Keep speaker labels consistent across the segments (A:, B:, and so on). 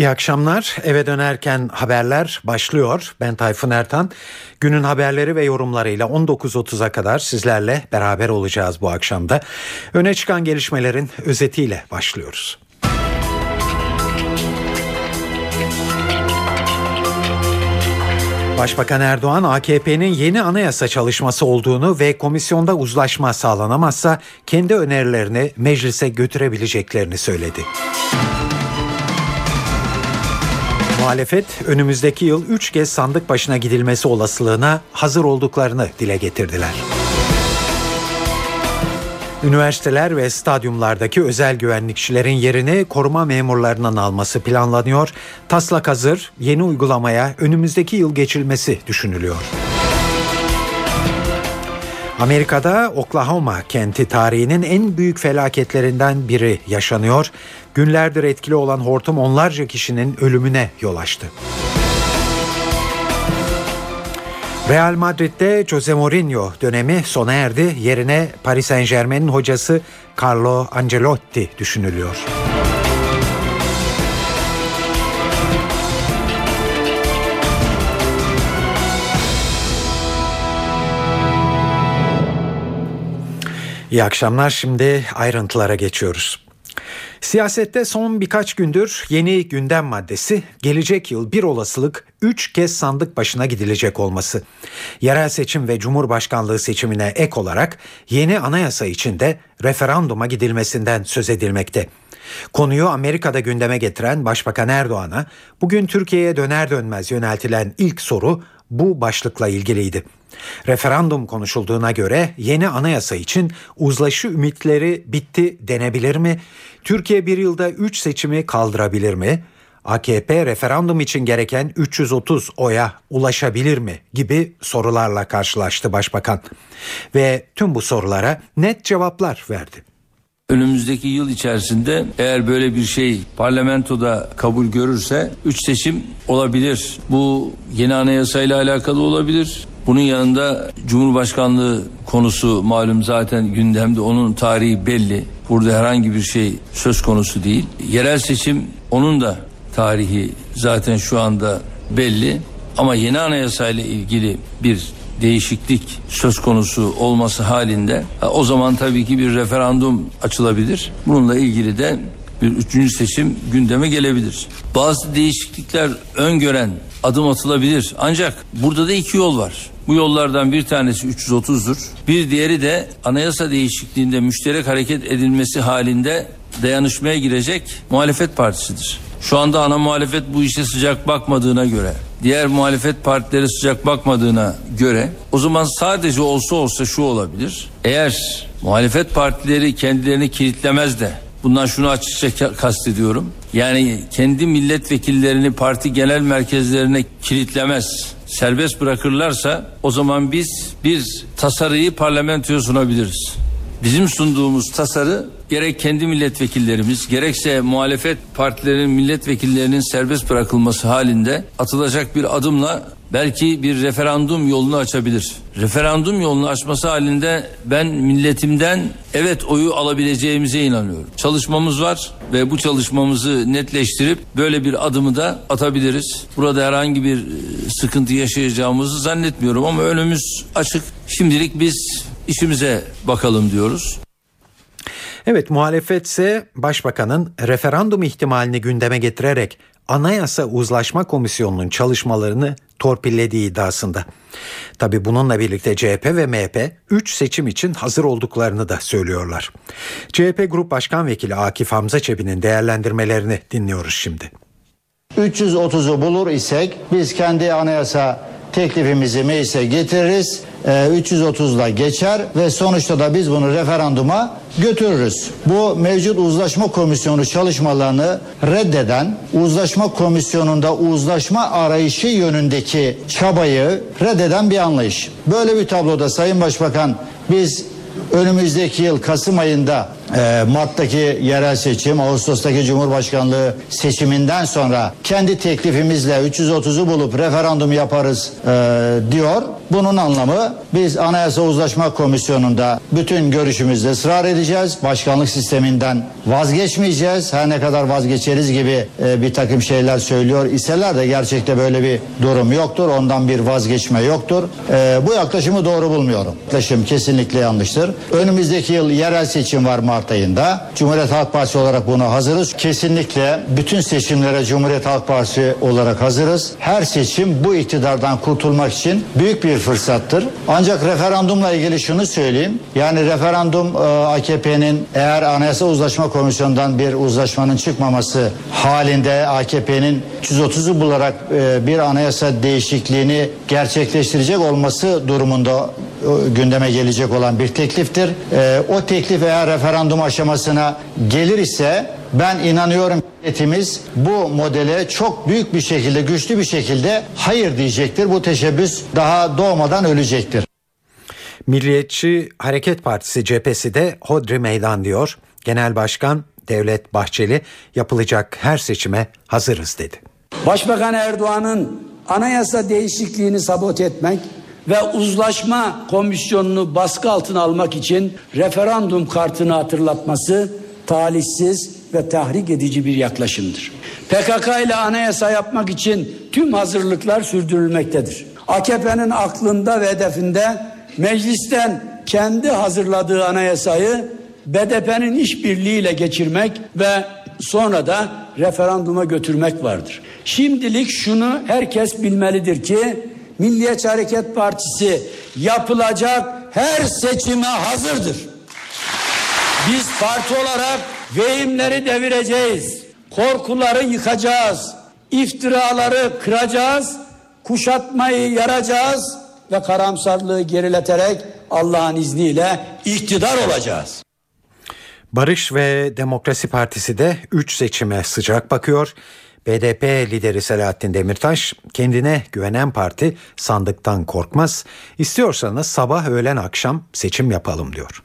A: İyi akşamlar. Eve dönerken haberler başlıyor. Ben Tayfun Ertan. Günün haberleri ve yorumlarıyla 19.30'a kadar sizlerle beraber olacağız bu akşamda. Öne çıkan gelişmelerin özetiyle başlıyoruz. Başbakan Erdoğan AKP'nin yeni anayasa çalışması olduğunu ve komisyonda uzlaşma sağlanamazsa kendi önerilerini meclise götürebileceklerini söyledi. Muhalefet önümüzdeki yıl 3 kez sandık başına gidilmesi olasılığına hazır olduklarını dile getirdiler. Üniversiteler ve stadyumlardaki özel güvenlikçilerin yerini koruma memurlarının alması planlanıyor. Taslak hazır, yeni uygulamaya önümüzdeki yıl geçilmesi düşünülüyor. Amerika'da Oklahoma kenti tarihinin en büyük felaketlerinden biri yaşanıyor. Günlerdir etkili olan hortum onlarca kişinin ölümüne yol açtı. Real Madrid'de Jose Mourinho dönemi sona erdi. Yerine Paris Saint Germain'in hocası Carlo Ancelotti düşünülüyor. İyi akşamlar. Şimdi ayrıntılara geçiyoruz. Siyasette son birkaç gündür yeni gündem maddesi gelecek yıl bir olasılık 3 kez sandık başına gidilecek olması. Yerel seçim ve cumhurbaşkanlığı seçimine ek olarak yeni anayasa içinde referanduma gidilmesinden söz edilmekte. Konuyu Amerika'da gündeme getiren Başbakan Erdoğan'a bugün Türkiye'ye döner dönmez yöneltilen ilk soru bu başlıkla ilgiliydi. Referandum konuşulduğuna göre yeni anayasa için uzlaşı ümitleri bitti denebilir mi? Türkiye bir yılda 3 seçimi kaldırabilir mi? AKP referandum için gereken 330 oya ulaşabilir mi gibi sorularla karşılaştı başbakan ve tüm bu sorulara net cevaplar verdi.
B: Önümüzdeki yıl içerisinde eğer böyle bir şey parlamentoda kabul görürse 3 seçim olabilir. Bu yeni anayasayla alakalı olabilir. Bunun yanında Cumhurbaşkanlığı konusu malum zaten gündemde onun tarihi belli. Burada herhangi bir şey söz konusu değil. Yerel seçim onun da tarihi zaten şu anda belli. Ama yeni anayasayla ilgili bir değişiklik söz konusu olması halinde o zaman tabii ki bir referandum açılabilir. Bununla ilgili de bir üçüncü seçim gündeme gelebilir. Bazı değişiklikler öngören adım atılabilir. Ancak burada da iki yol var. Bu yollardan bir tanesi 330'dur. Bir diğeri de anayasa değişikliğinde müşterek hareket edilmesi halinde dayanışmaya girecek muhalefet partisidir. Şu anda ana muhalefet bu işe sıcak bakmadığına göre, diğer muhalefet partileri sıcak bakmadığına göre o zaman sadece olsa olsa şu olabilir. Eğer muhalefet partileri kendilerini kilitlemez de Bundan şunu açıkça kastediyorum. Yani kendi milletvekillerini parti genel merkezlerine kilitlemez, serbest bırakırlarsa o zaman biz bir tasarıyı parlamentoya sunabiliriz. Bizim sunduğumuz tasarı gerek kendi milletvekillerimiz gerekse muhalefet partilerinin milletvekillerinin serbest bırakılması halinde atılacak bir adımla belki bir referandum yolunu açabilir. Referandum yolunu açması halinde ben milletimden evet oyu alabileceğimize inanıyorum. Çalışmamız var ve bu çalışmamızı netleştirip böyle bir adımı da atabiliriz. Burada herhangi bir e, sıkıntı yaşayacağımızı zannetmiyorum ama önümüz açık. Şimdilik biz işimize bakalım diyoruz.
A: Evet muhalefet ise başbakanın referandum ihtimalini gündeme getirerek Anayasa Uzlaşma Komisyonu'nun çalışmalarını torpillediği iddiasında. Tabi bununla birlikte CHP ve MHP 3 seçim için hazır olduklarını da söylüyorlar. CHP Grup Başkan Vekili Akif Hamza Çebi'nin değerlendirmelerini dinliyoruz şimdi.
C: 330'u bulur isek biz kendi anayasa teklifimizi meclise getiririz. E, 330'la geçer ve sonuçta da biz bunu referanduma götürürüz. Bu mevcut uzlaşma komisyonu çalışmalarını reddeden, uzlaşma komisyonunda uzlaşma arayışı yönündeki çabayı reddeden bir anlayış. Böyle bir tabloda Sayın Başbakan biz önümüzdeki yıl Kasım ayında e, Mart'taki yerel seçim, Ağustos'taki Cumhurbaşkanlığı seçiminden sonra kendi teklifimizle 330'u bulup referandum yaparız e, diyor. Bunun anlamı biz Anayasa Uzlaşma Komisyonu'nda bütün görüşümüzde ısrar edeceğiz. Başkanlık sisteminden vazgeçmeyeceğiz. Her ne kadar vazgeçeriz gibi e, bir takım şeyler söylüyor iseler de gerçekte böyle bir durum yoktur. Ondan bir vazgeçme yoktur. E, bu yaklaşımı doğru bulmuyorum. Yaklaşım kesinlikle yanlıştır. Önümüzdeki yıl yerel seçim var Mart ayında. Cumhuriyet Halk Partisi olarak buna hazırız. Kesinlikle bütün seçimlere Cumhuriyet Halk Partisi olarak hazırız. Her seçim bu iktidardan kurtulmak için büyük bir fırsattır. Ancak referandumla ilgili şunu söyleyeyim. Yani referandum e, AKP'nin eğer Anayasa Uzlaşma Komisyonu'ndan bir uzlaşmanın çıkmaması halinde AKP'nin 330'u bularak e, bir anayasa değişikliğini gerçekleştirecek olması durumunda e, gündeme gelecek olan bir tekliftir. O teklif eğer referandum aşamasına gelir ise ben inanıyorum milletimiz bu modele çok büyük bir şekilde güçlü bir şekilde hayır diyecektir. Bu teşebbüs daha doğmadan ölecektir.
A: Milliyetçi Hareket Partisi cephesi de hodri meydan diyor. Genel Başkan Devlet Bahçeli yapılacak her seçime hazırız dedi.
D: Başbakan Erdoğan'ın anayasa değişikliğini sabote etmek ve uzlaşma komisyonunu baskı altına almak için referandum kartını hatırlatması talihsiz ve tahrik edici bir yaklaşımdır. PKK ile anayasa yapmak için tüm hazırlıklar sürdürülmektedir. AKP'nin aklında ve hedefinde meclisten kendi hazırladığı anayasayı BDP'nin işbirliğiyle geçirmek ve sonra da referanduma götürmek vardır. Şimdilik şunu herkes bilmelidir ki Milliyetçi Hareket Partisi yapılacak her seçime hazırdır. Biz parti olarak vehimleri devireceğiz. Korkuları yıkacağız. iftiraları kıracağız. Kuşatmayı yaracağız ve karamsarlığı gerileterek Allah'ın izniyle iktidar olacağız.
A: Barış ve Demokrasi Partisi de 3 seçime sıcak bakıyor. BDP lideri Selahattin Demirtaş kendine güvenen parti sandıktan korkmaz. İstiyorsanız sabah öğlen akşam seçim yapalım diyor.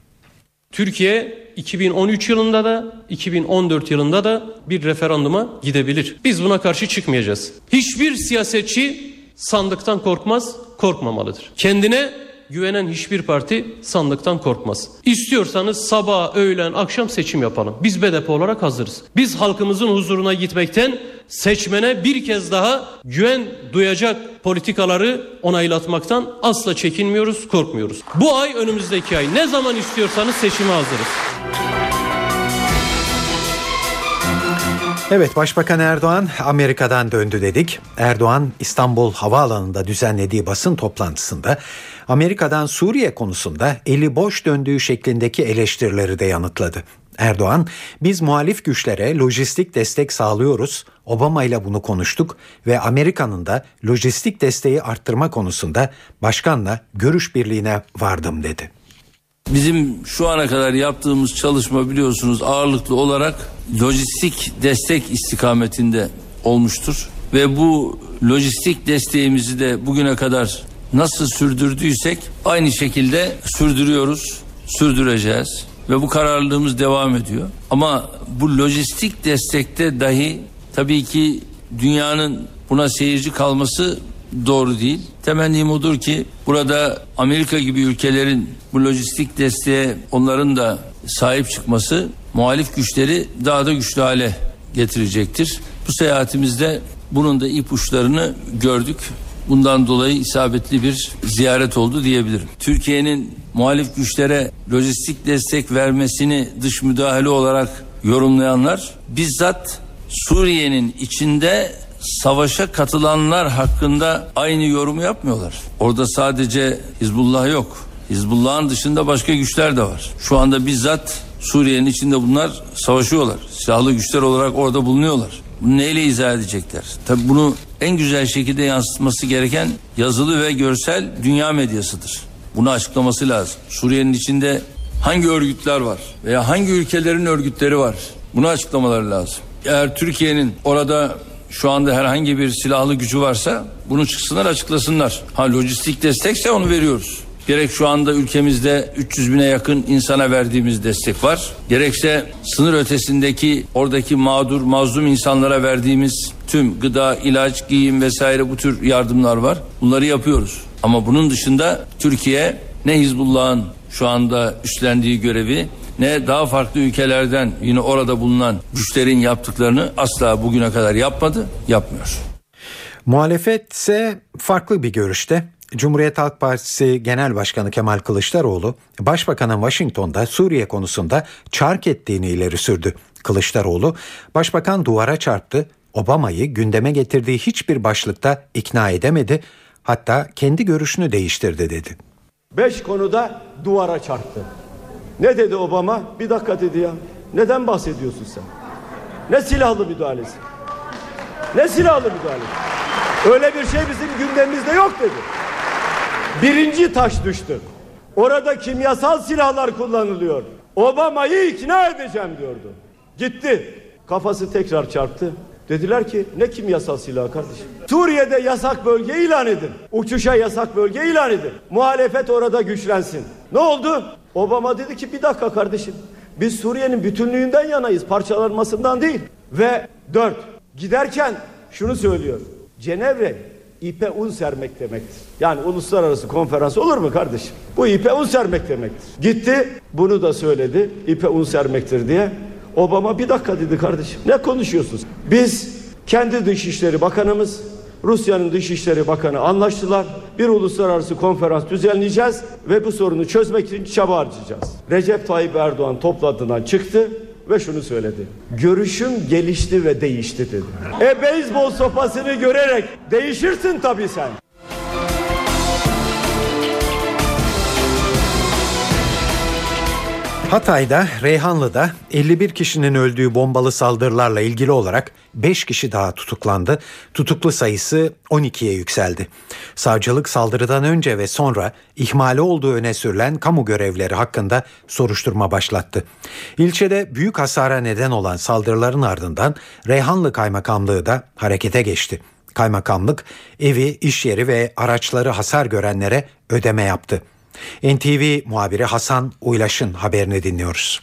E: Türkiye 2013 yılında da 2014 yılında da bir referanduma gidebilir. Biz buna karşı çıkmayacağız. Hiçbir siyasetçi sandıktan korkmaz, korkmamalıdır. Kendine güvenen hiçbir parti sandıktan korkmaz. İstiyorsanız sabah, öğlen, akşam seçim yapalım. Biz BDP olarak hazırız. Biz halkımızın huzuruna gitmekten seçmene bir kez daha güven duyacak politikaları onaylatmaktan asla çekinmiyoruz, korkmuyoruz. Bu ay önümüzdeki ay ne zaman istiyorsanız seçime hazırız.
A: Evet Başbakan Erdoğan Amerika'dan döndü dedik. Erdoğan İstanbul Havaalanı'nda düzenlediği basın toplantısında Amerika'dan Suriye konusunda eli boş döndüğü şeklindeki eleştirileri de yanıtladı. Erdoğan, biz muhalif güçlere lojistik destek sağlıyoruz. Obama ile bunu konuştuk ve Amerika'nın da lojistik desteği arttırma konusunda başkanla görüş birliğine vardım dedi.
B: Bizim şu ana kadar yaptığımız çalışma biliyorsunuz ağırlıklı olarak lojistik destek istikametinde olmuştur. Ve bu lojistik desteğimizi de bugüne kadar nasıl sürdürdüysek aynı şekilde sürdürüyoruz, sürdüreceğiz ve bu kararlılığımız devam ediyor. Ama bu lojistik destekte dahi tabii ki dünyanın buna seyirci kalması doğru değil. Temennim odur ki burada Amerika gibi ülkelerin bu lojistik desteğe onların da sahip çıkması muhalif güçleri daha da güçlü hale getirecektir. Bu seyahatimizde bunun da ipuçlarını gördük. Bundan dolayı isabetli bir ziyaret oldu diyebilirim. Türkiye'nin muhalif güçlere lojistik destek vermesini dış müdahale olarak yorumlayanlar bizzat Suriye'nin içinde savaşa katılanlar hakkında aynı yorumu yapmıyorlar. Orada sadece Hizbullah yok. Hizbullah'ın dışında başka güçler de var. Şu anda bizzat Suriye'nin içinde bunlar savaşıyorlar. Silahlı güçler olarak orada bulunuyorlar. Bunu neyle izah edecekler? Tabi bunu en güzel şekilde yansıtması gereken yazılı ve görsel dünya medyasıdır. Bunu açıklaması lazım. Suriye'nin içinde hangi örgütler var veya hangi ülkelerin örgütleri var? Bunu açıklamaları lazım. Eğer Türkiye'nin orada şu anda herhangi bir silahlı gücü varsa bunu çıksınlar açıklasınlar. Ha lojistik destekse onu veriyoruz. Gerek şu anda ülkemizde 300 bine yakın insana verdiğimiz destek var. Gerekse sınır ötesindeki oradaki mağdur, mazlum insanlara verdiğimiz tüm gıda, ilaç, giyim vesaire bu tür yardımlar var. Bunları yapıyoruz. Ama bunun dışında Türkiye ne Hizbullah'ın şu anda üstlendiği görevi ne daha farklı ülkelerden yine orada bulunan güçlerin yaptıklarını asla bugüne kadar yapmadı, yapmıyor.
A: Muhalefet ise farklı bir görüşte. Cumhuriyet Halk Partisi Genel Başkanı Kemal Kılıçdaroğlu, Başbakanın Washington'da Suriye konusunda çark ettiğini ileri sürdü. Kılıçdaroğlu, Başbakan duvara çarptı, Obama'yı gündeme getirdiği hiçbir başlıkta ikna edemedi, hatta kendi görüşünü değiştirdi dedi.
F: Beş konuda duvara çarptı. Ne dedi Obama? Bir dakika dedi ya. Neden bahsediyorsun sen? Ne silahlı müdahalesi? Ne silahlı müdahalesi? Öyle bir şey bizim gündemimizde yok dedi. Birinci taş düştü. Orada kimyasal silahlar kullanılıyor. Obama'yı ikna edeceğim diyordu. Gitti. Kafası tekrar çarptı. Dediler ki ne kimyasal silah kardeşim? Suriye'de yasak bölge ilan edin. Uçuşa yasak bölge ilan edin. Muhalefet orada güçlensin. Ne oldu? Obama dedi ki bir dakika kardeşim. Biz Suriye'nin bütünlüğünden yanayız. Parçalanmasından değil. Ve dört. Giderken şunu söylüyor. Cenevre ipe un sermek demektir. Yani uluslararası konferans olur mu kardeşim? Bu ipe un sermek demektir. Gitti bunu da söyledi. İpe un sermektir diye. Obama bir dakika dedi kardeşim. Ne konuşuyorsunuz? Biz kendi Dışişleri Bakanımız Rusya'nın Dışişleri Bakanı anlaştılar. Bir uluslararası konferans düzenleyeceğiz ve bu sorunu çözmek için çaba harcayacağız. Recep Tayyip Erdoğan toplantından çıktı ve şunu söyledi. Görüşüm gelişti ve değişti dedi. E beyzbol sopasını görerek değişirsin tabii sen.
A: Hatay'da, Reyhanlı'da 51 kişinin öldüğü bombalı saldırılarla ilgili olarak 5 kişi daha tutuklandı. Tutuklu sayısı 12'ye yükseldi. Savcılık saldırıdan önce ve sonra ihmali olduğu öne sürülen kamu görevleri hakkında soruşturma başlattı. İlçede büyük hasara neden olan saldırıların ardından Reyhanlı Kaymakamlığı da harekete geçti. Kaymakamlık evi, iş yeri ve araçları hasar görenlere ödeme yaptı. NTV muhabiri Hasan Uylaş'ın haberini dinliyoruz.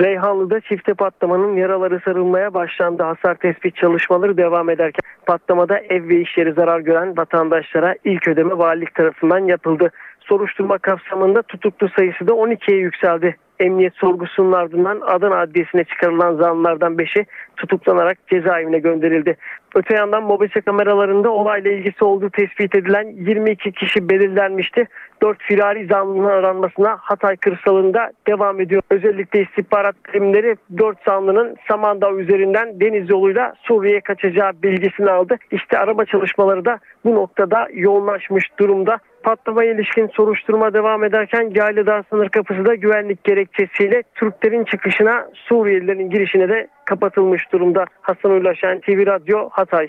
G: Reyhanlı'da çifte patlamanın yaraları sarılmaya başlandı. Hasar tespit çalışmaları devam ederken patlamada ev ve iş yeri zarar gören vatandaşlara ilk ödeme valilik tarafından yapıldı. Soruşturma kapsamında tutuklu sayısı da 12'ye yükseldi. Emniyet sorgusunun ardından Adana Adliyesi'ne çıkarılan zanlılardan 5'i tutuklanarak cezaevine gönderildi. Öte yandan mobese kameralarında olayla ilgisi olduğu tespit edilen 22 kişi belirlenmişti. 4 firari zanlının aranmasına Hatay kırsalında devam ediyor. Özellikle istihbarat birimleri 4 zanlının Samandağ üzerinden deniz yoluyla Suriye'ye kaçacağı bilgisini aldı. İşte arama çalışmaları da bu noktada yoğunlaşmış durumda. Patlamaya ilişkin soruşturma devam ederken Yaylıdağ sınır kapısı da güvenlik gerekçesiyle Türklerin çıkışına Suriyelilerin girişine de kapatılmış durumda. Hasan Uylaşan TV Radyo Hatay.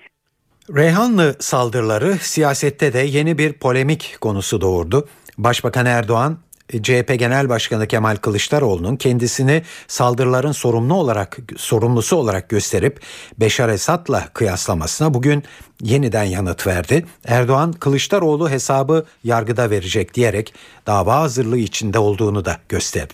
A: Reyhanlı saldırıları siyasette de yeni bir polemik konusu doğurdu. Başbakan Erdoğan CHP Genel Başkanı Kemal Kılıçdaroğlu'nun kendisini saldırıların sorumlu olarak sorumlusu olarak gösterip Beşar Esad'la kıyaslamasına bugün yeniden yanıt verdi. Erdoğan Kılıçdaroğlu hesabı yargıda verecek diyerek dava hazırlığı içinde olduğunu da gösterdi.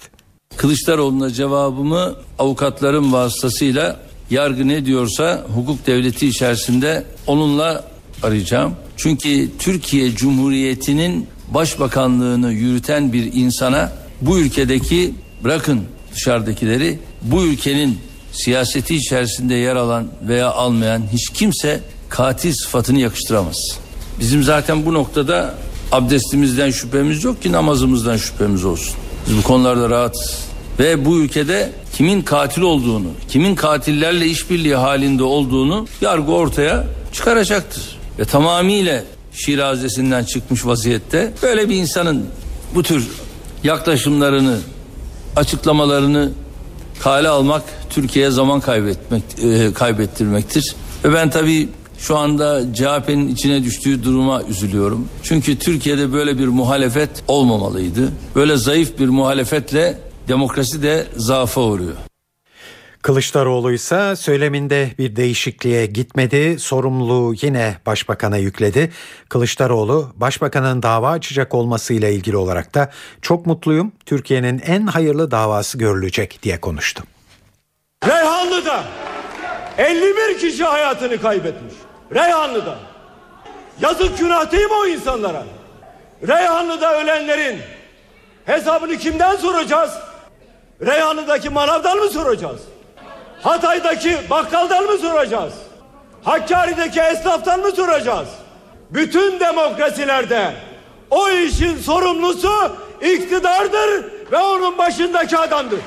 B: Kılıçdaroğlu'na cevabımı avukatların vasıtasıyla yargı ne diyorsa hukuk devleti içerisinde onunla arayacağım. Çünkü Türkiye Cumhuriyeti'nin başbakanlığını yürüten bir insana bu ülkedeki bırakın dışarıdakileri bu ülkenin siyaseti içerisinde yer alan veya almayan hiç kimse katil sıfatını yakıştıramaz. Bizim zaten bu noktada abdestimizden şüphemiz yok ki namazımızdan şüphemiz olsun. Biz bu konularda rahatız. Ve bu ülkede kimin katil olduğunu, kimin katillerle işbirliği halinde olduğunu yargı ortaya çıkaracaktır. Ve tamamıyla şirazesinden çıkmış vaziyette böyle bir insanın bu tür yaklaşımlarını, açıklamalarını kale almak Türkiye'ye zaman kaybetmek e, kaybettirmektir. Ve ben tabii şu anda CHP'nin içine düştüğü duruma üzülüyorum. Çünkü Türkiye'de böyle bir muhalefet olmamalıydı. Böyle zayıf bir muhalefetle demokrasi de zaafa uğruyor.
A: Kılıçdaroğlu ise söyleminde bir değişikliğe gitmedi. Sorumluluğu yine başbakana yükledi. Kılıçdaroğlu başbakanın dava açacak olmasıyla ilgili olarak da çok mutluyum. Türkiye'nin en hayırlı davası görülecek diye konuştu.
F: Reyhanlı'da 51 kişi hayatını kaybetmiş. Reyhanlı'da. Yazık günah değil mi o insanlara? Reyhanlı'da ölenlerin hesabını kimden soracağız? Reyhanlı'daki manavdan mı soracağız? Hatay'daki bakkaldan mı soracağız? Hakkari'deki esnaftan mı soracağız? Bütün demokrasilerde o işin sorumlusu iktidardır ve onun başındaki adamdır.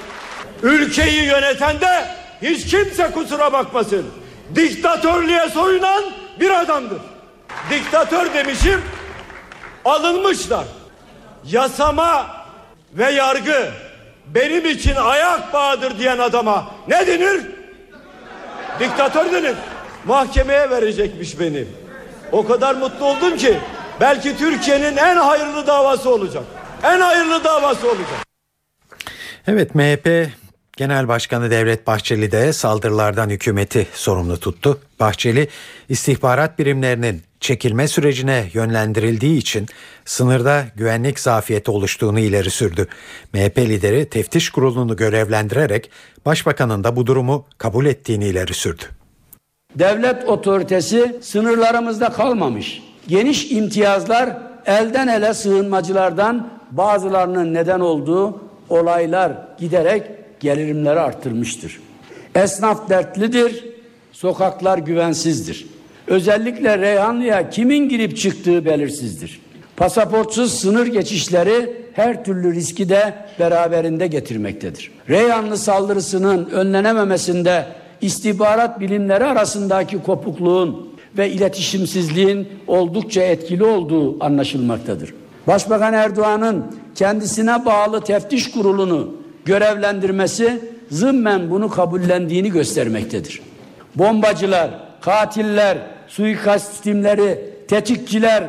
F: Ülkeyi yöneten de hiç kimse kusura bakmasın. Diktatörlüğe soyunan bir adamdır. Diktatör demişim alınmışlar. Yasama ve yargı benim için ayak bağıdır diyen adama ne denir? Diktatör denir. Mahkemeye verecekmiş beni. O kadar mutlu oldum ki belki Türkiye'nin en hayırlı davası olacak. En hayırlı davası olacak.
A: Evet MHP Genel Başkanı Devlet Bahçeli de saldırılardan hükümeti sorumlu tuttu. Bahçeli istihbarat birimlerinin çekilme sürecine yönlendirildiği için sınırda güvenlik zafiyeti oluştuğunu ileri sürdü. MHP lideri teftiş kurulunu görevlendirerek başbakanın da bu durumu kabul ettiğini ileri sürdü.
D: Devlet otoritesi sınırlarımızda kalmamış. Geniş imtiyazlar elden ele sığınmacılardan bazılarının neden olduğu olaylar giderek gelirimleri arttırmıştır. Esnaf dertlidir, sokaklar güvensizdir. Özellikle Reyhanlı'ya kimin girip çıktığı belirsizdir. Pasaportsuz sınır geçişleri her türlü riski de beraberinde getirmektedir. Reyhanlı saldırısının önlenememesinde istihbarat bilimleri arasındaki kopukluğun ve iletişimsizliğin oldukça etkili olduğu anlaşılmaktadır. Başbakan Erdoğan'ın kendisine bağlı teftiş kurulunu görevlendirmesi zımmen bunu kabullendiğini göstermektedir. Bombacılar, katiller, suikast timleri, tetikçiler,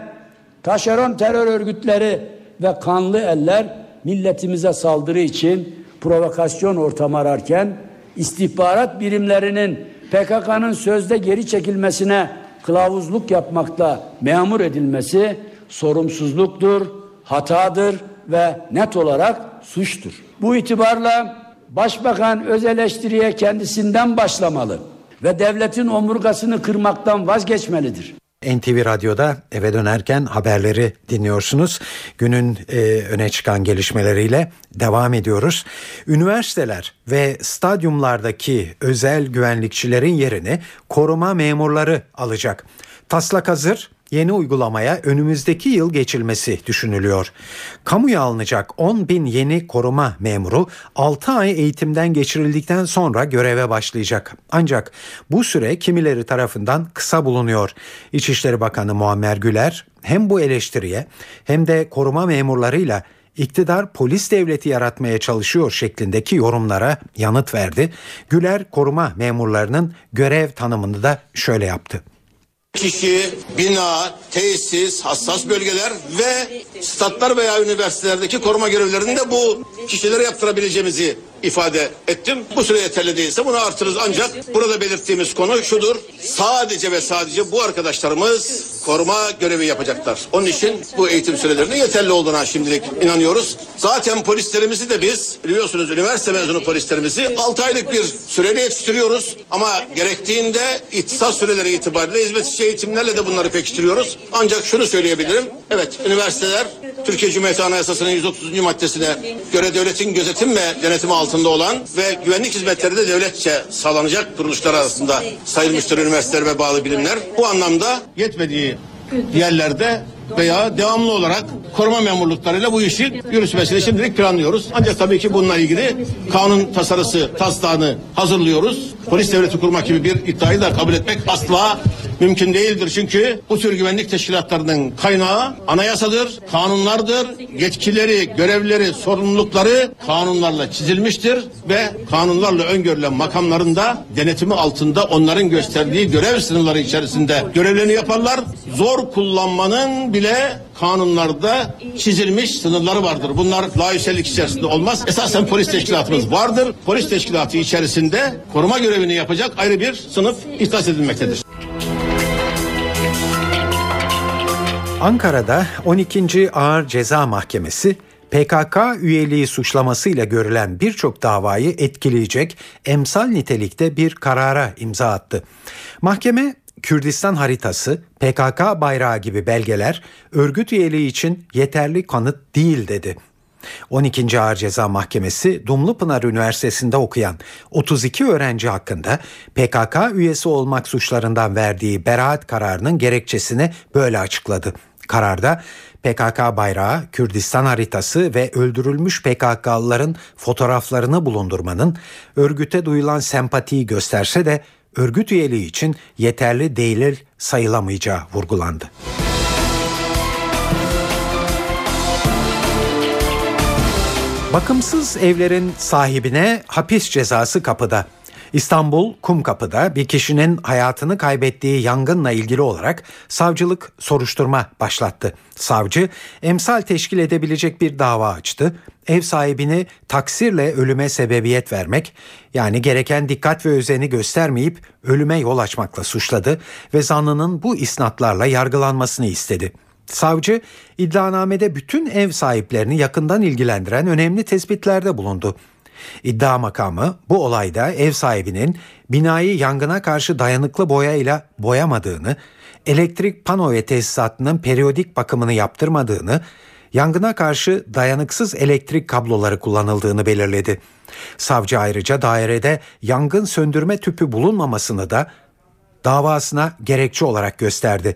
D: taşeron terör örgütleri ve kanlı eller milletimize saldırı için provokasyon ortamı ararken istihbarat birimlerinin PKK'nın sözde geri çekilmesine kılavuzluk yapmakla memur edilmesi sorumsuzluktur, hatadır ve net olarak suçtur. Bu itibarla Başbakan öz eleştiriye kendisinden başlamalı ve devletin omurgasını kırmaktan vazgeçmelidir.
A: NTV Radyo'da eve dönerken haberleri dinliyorsunuz. Günün e, öne çıkan gelişmeleriyle devam ediyoruz. Üniversiteler ve stadyumlardaki özel güvenlikçilerin yerini koruma memurları alacak. Taslak hazır, yeni uygulamaya önümüzdeki yıl geçilmesi düşünülüyor. Kamuya alınacak 10 bin yeni koruma memuru 6 ay eğitimden geçirildikten sonra göreve başlayacak. Ancak bu süre kimileri tarafından kısa bulunuyor. İçişleri Bakanı Muammer Güler hem bu eleştiriye hem de koruma memurlarıyla iktidar polis devleti yaratmaya çalışıyor şeklindeki yorumlara yanıt verdi. Güler koruma memurlarının görev tanımını da şöyle yaptı.
H: Kişi, bina, tesis, hassas bölgeler ve statlar veya üniversitelerdeki koruma görevlerini de bu kişilere yaptırabileceğimizi ifade ettim. Bu süre yeterli değilse bunu artırırız ancak burada belirttiğimiz konu şudur. Sadece ve sadece bu arkadaşlarımız koruma görevi yapacaklar. Onun için bu eğitim sürelerinin yeterli olduğuna şimdilik inanıyoruz. Zaten polislerimizi de biz biliyorsunuz üniversite mezunu polislerimizi 6 aylık bir süreyle yetiştiriyoruz. Ama gerektiğinde ihtisas süreleri itibariyle hizmet eğitimlerle de bunları pekiştiriyoruz. Ancak şunu söyleyebilirim. Evet üniversiteler Türkiye Cumhuriyeti Anayasası'nın 130. maddesine göre devletin gözetim ve denetimi altında olan ve güvenlik hizmetleri de devletçe sağlanacak kuruluşlar arasında sayılmıştır üniversiteler ve bağlı bilimler. Bu anlamda yetmediği yerlerde veya devamlı olarak koruma memurluklarıyla bu işi yürütmesini şimdilik planlıyoruz. Ancak tabii ki bununla ilgili kanun tasarısı taslağını hazırlıyoruz. Polis devleti kurmak gibi bir iddiayı da kabul etmek asla mümkün değildir. Çünkü bu tür güvenlik teşkilatlarının kaynağı anayasadır, kanunlardır. Yetkileri, görevleri, sorumlulukları kanunlarla çizilmiştir ve kanunlarla öngörülen makamlarında denetimi altında onların gösterdiği görev sınırları içerisinde görevlerini yaparlar. Zor kullanmanın bile kanunlarda çizilmiş sınırları vardır. Bunlar layıksellik içerisinde olmaz. Esasen polis teşkilatımız vardır. Polis teşkilatı içerisinde koruma görevini yapacak ayrı bir sınıf ihtas edilmektedir.
A: Ankara'da 12. Ağır Ceza Mahkemesi PKK üyeliği suçlamasıyla görülen birçok davayı etkileyecek emsal nitelikte bir karara imza attı. Mahkeme Kürdistan haritası, PKK bayrağı gibi belgeler örgüt üyeliği için yeterli kanıt değil dedi. 12. Ağır Ceza Mahkemesi Dumlupınar Üniversitesi'nde okuyan 32 öğrenci hakkında PKK üyesi olmak suçlarından verdiği beraat kararının gerekçesini böyle açıkladı. Kararda PKK bayrağı, Kürdistan haritası ve öldürülmüş PKK'lıların fotoğraflarını bulundurmanın örgüte duyulan sempatiyi gösterse de örgüt üyeliği için yeterli değil sayılamayacağı vurgulandı. Bakımsız evlerin sahibine hapis cezası kapıda. İstanbul Kumkapı'da bir kişinin hayatını kaybettiği yangınla ilgili olarak savcılık soruşturma başlattı. Savcı emsal teşkil edebilecek bir dava açtı. Ev sahibini taksirle ölüme sebebiyet vermek yani gereken dikkat ve özeni göstermeyip ölüme yol açmakla suçladı ve zanlının bu isnatlarla yargılanmasını istedi. Savcı iddianamede bütün ev sahiplerini yakından ilgilendiren önemli tespitlerde bulundu. İddia makamı bu olayda ev sahibinin binayı yangına karşı dayanıklı boyayla boyamadığını, elektrik pano tesisatının periyodik bakımını yaptırmadığını, yangına karşı dayanıksız elektrik kabloları kullanıldığını belirledi. Savcı ayrıca dairede yangın söndürme tüpü bulunmamasını da davasına gerekçe olarak gösterdi.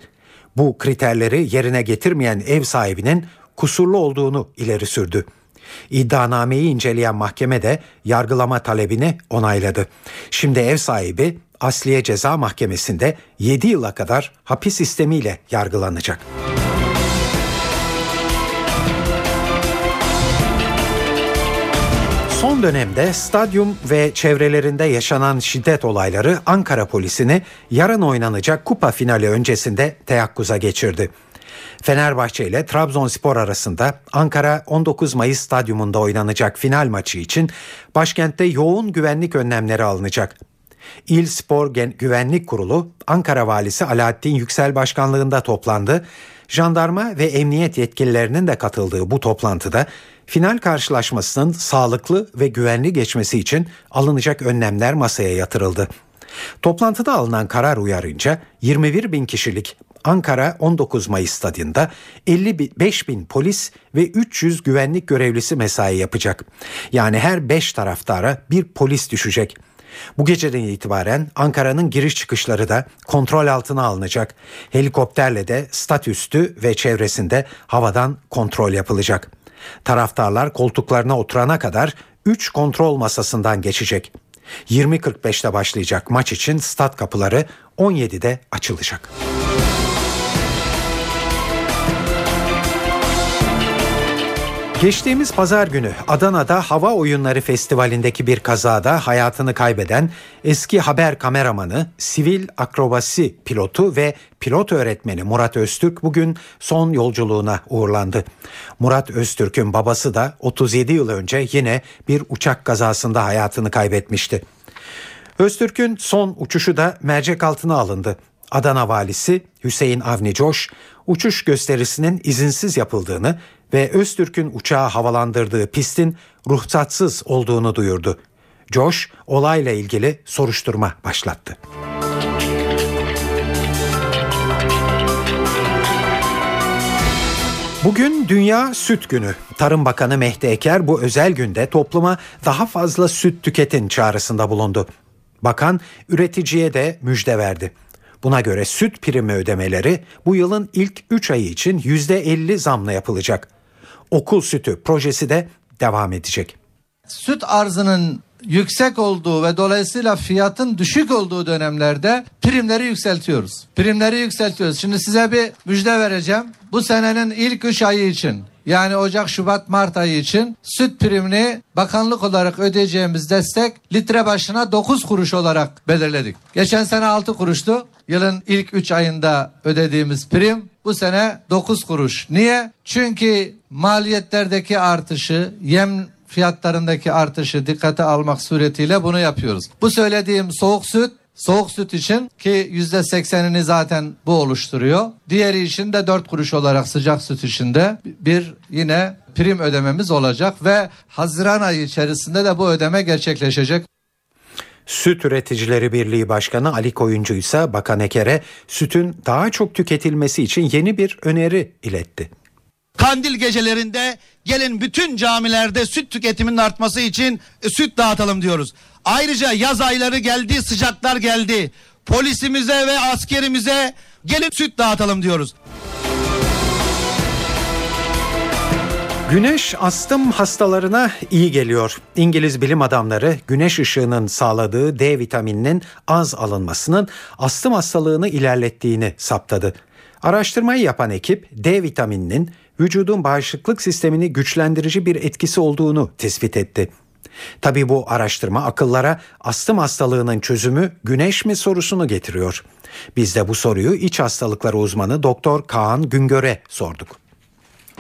A: Bu kriterleri yerine getirmeyen ev sahibinin kusurlu olduğunu ileri sürdü. İddianameyi inceleyen mahkeme de yargılama talebini onayladı. Şimdi ev sahibi Asliye Ceza Mahkemesi'nde 7 yıla kadar hapis sistemiyle yargılanacak. Son dönemde stadyum ve çevrelerinde yaşanan şiddet olayları Ankara polisini yarın oynanacak kupa finali öncesinde teyakkuza geçirdi. Fenerbahçe ile Trabzonspor arasında Ankara 19 Mayıs stadyumunda oynanacak final maçı için başkentte yoğun güvenlik önlemleri alınacak. İl Spor Güvenlik Kurulu Ankara Valisi Alaaddin Yüksel Başkanlığında toplandı. Jandarma ve emniyet yetkililerinin de katıldığı bu toplantıda final karşılaşmasının sağlıklı ve güvenli geçmesi için alınacak önlemler masaya yatırıldı. Toplantıda alınan karar uyarınca 21 bin kişilik Ankara 19 Mayıs stadında 55 bin polis ve 300 güvenlik görevlisi mesai yapacak. Yani her 5 taraftara bir polis düşecek. Bu geceden itibaren Ankara'nın giriş çıkışları da kontrol altına alınacak. Helikopterle de stat üstü ve çevresinde havadan kontrol yapılacak. Taraftarlar koltuklarına oturana kadar 3 kontrol masasından geçecek. 20.45'te başlayacak maç için stat kapıları 17'de açılacak. Geçtiğimiz pazar günü Adana'da Hava Oyunları Festivali'ndeki bir kazada hayatını kaybeden eski haber kameramanı, sivil akrobasi pilotu ve pilot öğretmeni Murat Öztürk bugün son yolculuğuna uğurlandı. Murat Öztürk'ün babası da 37 yıl önce yine bir uçak kazasında hayatını kaybetmişti. Öztürk'ün son uçuşu da mercek altına alındı. Adana valisi Hüseyin Avni Coş, uçuş gösterisinin izinsiz yapıldığını ve Öztürk'ün uçağı havalandırdığı pistin ruhsatsız olduğunu duyurdu. Josh olayla ilgili soruşturma başlattı. Bugün Dünya Süt Günü. Tarım Bakanı Mehdi Eker bu özel günde topluma daha fazla süt tüketin çağrısında bulundu. Bakan üreticiye de müjde verdi. Buna göre süt primi ödemeleri bu yılın ilk 3 ayı için %50 zamla yapılacak okul sütü projesi de devam edecek.
I: Süt arzının yüksek olduğu ve dolayısıyla fiyatın düşük olduğu dönemlerde primleri yükseltiyoruz. Primleri yükseltiyoruz. Şimdi size bir müjde vereceğim. Bu senenin ilk 3 ayı için yani Ocak, Şubat, Mart ayı için süt primini bakanlık olarak ödeyeceğimiz destek litre başına 9 kuruş olarak belirledik. Geçen sene 6 kuruştu. Yılın ilk 3 ayında ödediğimiz prim bu sene 9 kuruş. Niye? Çünkü maliyetlerdeki artışı, yem fiyatlarındaki artışı dikkate almak suretiyle bunu yapıyoruz. Bu söylediğim soğuk süt Soğuk süt için ki yüzde seksenini zaten bu oluşturuyor. Diğeri için de 4 kuruş olarak sıcak süt için de bir yine prim ödememiz olacak ve Haziran ayı içerisinde de bu ödeme gerçekleşecek.
A: Süt Üreticileri Birliği Başkanı Ali Koyuncu ise Bakan Eker'e sütün daha çok tüketilmesi için yeni bir öneri iletti.
J: Kandil gecelerinde gelin bütün camilerde süt tüketiminin artması için e, süt dağıtalım diyoruz. Ayrıca yaz ayları geldi, sıcaklar geldi. Polisimize ve askerimize gelin süt dağıtalım diyoruz.
A: Güneş astım hastalarına iyi geliyor. İngiliz bilim adamları güneş ışığının sağladığı D vitamininin az alınmasının astım hastalığını ilerlettiğini saptadı. Araştırmayı yapan ekip D vitamininin vücudun bağışıklık sistemini güçlendirici bir etkisi olduğunu tespit etti. Tabi bu araştırma akıllara astım hastalığının çözümü güneş mi sorusunu getiriyor. Biz de bu soruyu iç hastalıkları uzmanı Doktor Kaan Güngör'e sorduk.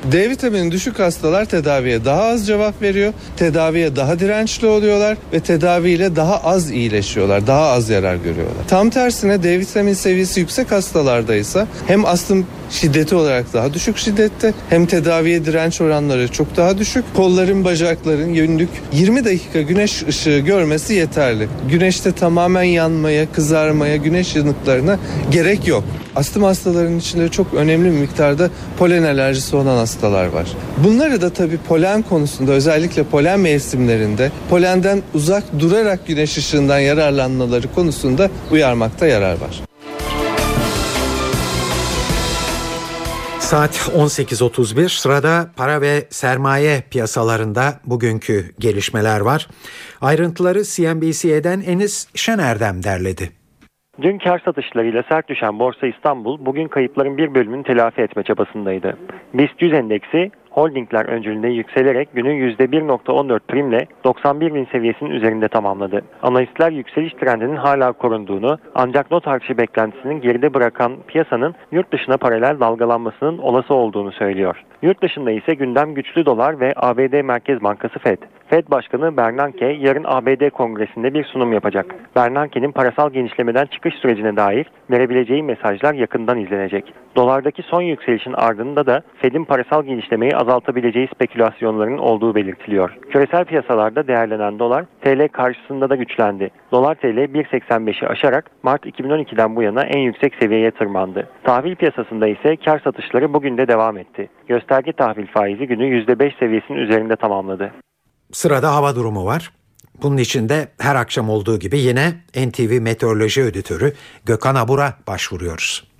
K: D vitamini düşük hastalar tedaviye daha az cevap veriyor, tedaviye daha dirençli oluyorlar ve tedaviyle daha az iyileşiyorlar, daha az yarar görüyorlar. Tam tersine D vitamin seviyesi yüksek hastalarda ise hem astım şiddeti olarak daha düşük şiddette hem tedaviye direnç oranları çok daha düşük. Kolların, bacakların günlük 20 dakika güneş ışığı görmesi yeterli. Güneşte tamamen yanmaya, kızarmaya, güneş yanıklarına gerek yok. Astım hastalarının içinde çok önemli bir miktarda polen alerjisi olan hastalar var. Bunları da tabii polen konusunda özellikle polen mevsimlerinde polenden uzak durarak güneş ışığından yararlanmaları konusunda uyarmakta yarar var.
A: Saat 18.31 sırada para ve sermaye piyasalarında bugünkü gelişmeler var. Ayrıntıları CNBC'den Enis Şenerdem derledi.
L: Dün kar satışlarıyla sert düşen Borsa İstanbul bugün kayıpların bir bölümünü telafi etme çabasındaydı. BIST 100 endeksi holdingler öncülüğünde yükselerek günü %1.14 primle 91 bin seviyesinin üzerinde tamamladı. Analistler yükseliş trendinin hala korunduğunu ancak not artışı beklentisinin geride bırakan piyasanın yurt dışına paralel dalgalanmasının olası olduğunu söylüyor. Yurt dışında ise gündem güçlü dolar ve ABD Merkez Bankası Fed. Fed Başkanı Bernanke yarın ABD Kongresi'nde bir sunum yapacak. Bernanke'nin parasal genişlemeden çıkış sürecine dair verebileceği mesajlar yakından izlenecek. Dolardaki son yükselişin ardında da Fed'in parasal genişlemeyi azaltabileceği spekülasyonlarının olduğu belirtiliyor. Küresel piyasalarda değerlenen dolar TL karşısında da güçlendi. Dolar TL 1.85'i aşarak Mart 2012'den bu yana en yüksek seviyeye tırmandı. Tahvil piyasasında ise kar satışları bugün de devam etti. Gösterge tahvil faizi günü %5 seviyesinin üzerinde tamamladı.
A: Sırada hava durumu var. Bunun için de her akşam olduğu gibi yine NTV Meteoroloji Ödütörü Gökhan Abur'a başvuruyoruz.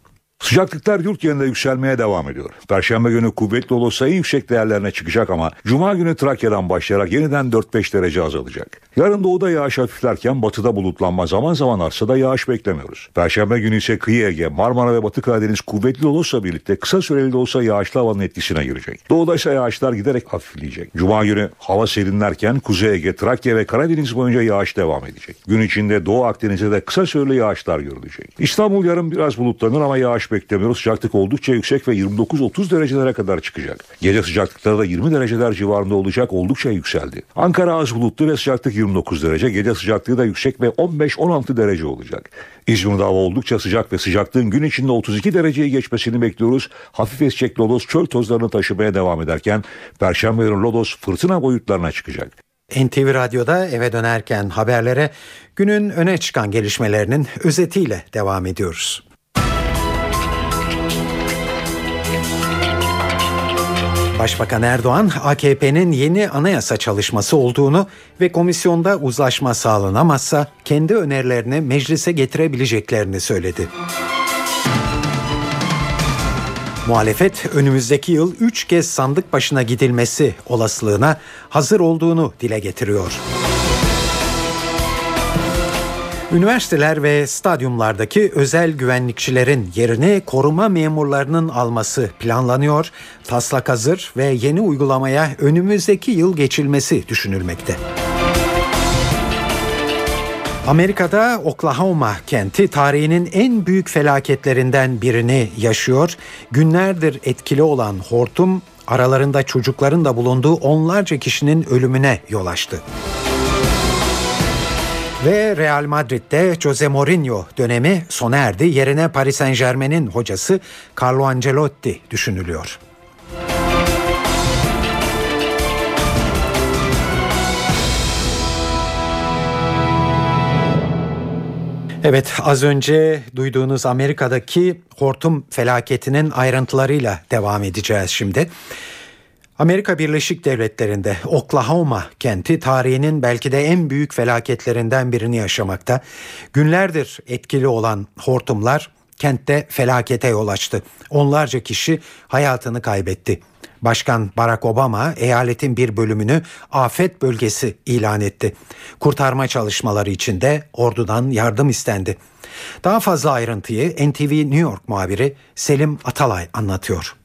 M: Sıcaklıklar yurt genelinde yükselmeye devam ediyor. Perşembe günü kuvvetli olursa en yüksek değerlerine çıkacak ama Cuma günü Trakya'dan başlayarak yeniden 4-5 derece azalacak. Yarın doğuda yağış hafiflerken batıda bulutlanma zaman zaman artsa da yağış beklemiyoruz. Perşembe günü ise kıyı Ege, Marmara ve Batı Karadeniz kuvvetli olursa birlikte kısa süreli de olsa yağışlı havanın etkisine girecek. Doğuda ise yağışlar giderek hafifleyecek. Cuma günü hava serinlerken Kuzey Ege, Trakya ve Karadeniz boyunca yağış devam edecek. Gün içinde Doğu Akdeniz'de de kısa süreli yağışlar görülecek. İstanbul yarın biraz bulutlanır ama yağış beklemiyoruz. Sıcaklık oldukça yüksek ve 29-30 derecelere kadar çıkacak. Gece sıcaklıkları da 20 dereceler civarında olacak oldukça yükseldi. Ankara az bulutlu ve sıcaklık 29 derece. Gece sıcaklığı da yüksek ve 15-16 derece olacak. İzmir'de hava oldukça sıcak ve sıcaklığın gün içinde 32 dereceyi geçmesini bekliyoruz. Hafif esecek lodos çöl tozlarını taşımaya devam ederken Perşembe yarın lodos fırtına boyutlarına çıkacak.
A: NTV Radyo'da eve dönerken haberlere günün öne çıkan gelişmelerinin özetiyle devam ediyoruz. Başbakan Erdoğan, AKP'nin yeni anayasa çalışması olduğunu ve komisyonda uzlaşma sağlanamazsa kendi önerilerini meclise getirebileceklerini söyledi. Muhalefet önümüzdeki yıl 3 kez sandık başına gidilmesi olasılığına hazır olduğunu dile getiriyor. Üniversiteler ve stadyumlardaki özel güvenlikçilerin yerini koruma memurlarının alması planlanıyor. Taslak hazır ve yeni uygulamaya önümüzdeki yıl geçilmesi düşünülmekte. Amerika'da Oklahoma kenti tarihinin en büyük felaketlerinden birini yaşıyor. Günlerdir etkili olan hortum aralarında çocukların da bulunduğu onlarca kişinin ölümüne yol açtı. Ve Real Madrid'de Jose Mourinho dönemi sona erdi. Yerine Paris Saint Germain'in hocası Carlo Ancelotti düşünülüyor. Evet az önce duyduğunuz Amerika'daki hortum felaketinin ayrıntılarıyla devam edeceğiz şimdi. Amerika Birleşik Devletleri'nde Oklahoma kenti tarihinin belki de en büyük felaketlerinden birini yaşamakta. Günlerdir etkili olan hortumlar kentte felakete yol açtı. Onlarca kişi hayatını kaybetti. Başkan Barack Obama eyaletin bir bölümünü afet bölgesi ilan etti. Kurtarma çalışmaları için de ordudan yardım istendi. Daha fazla ayrıntıyı NTV New York muhabiri Selim Atalay anlatıyor.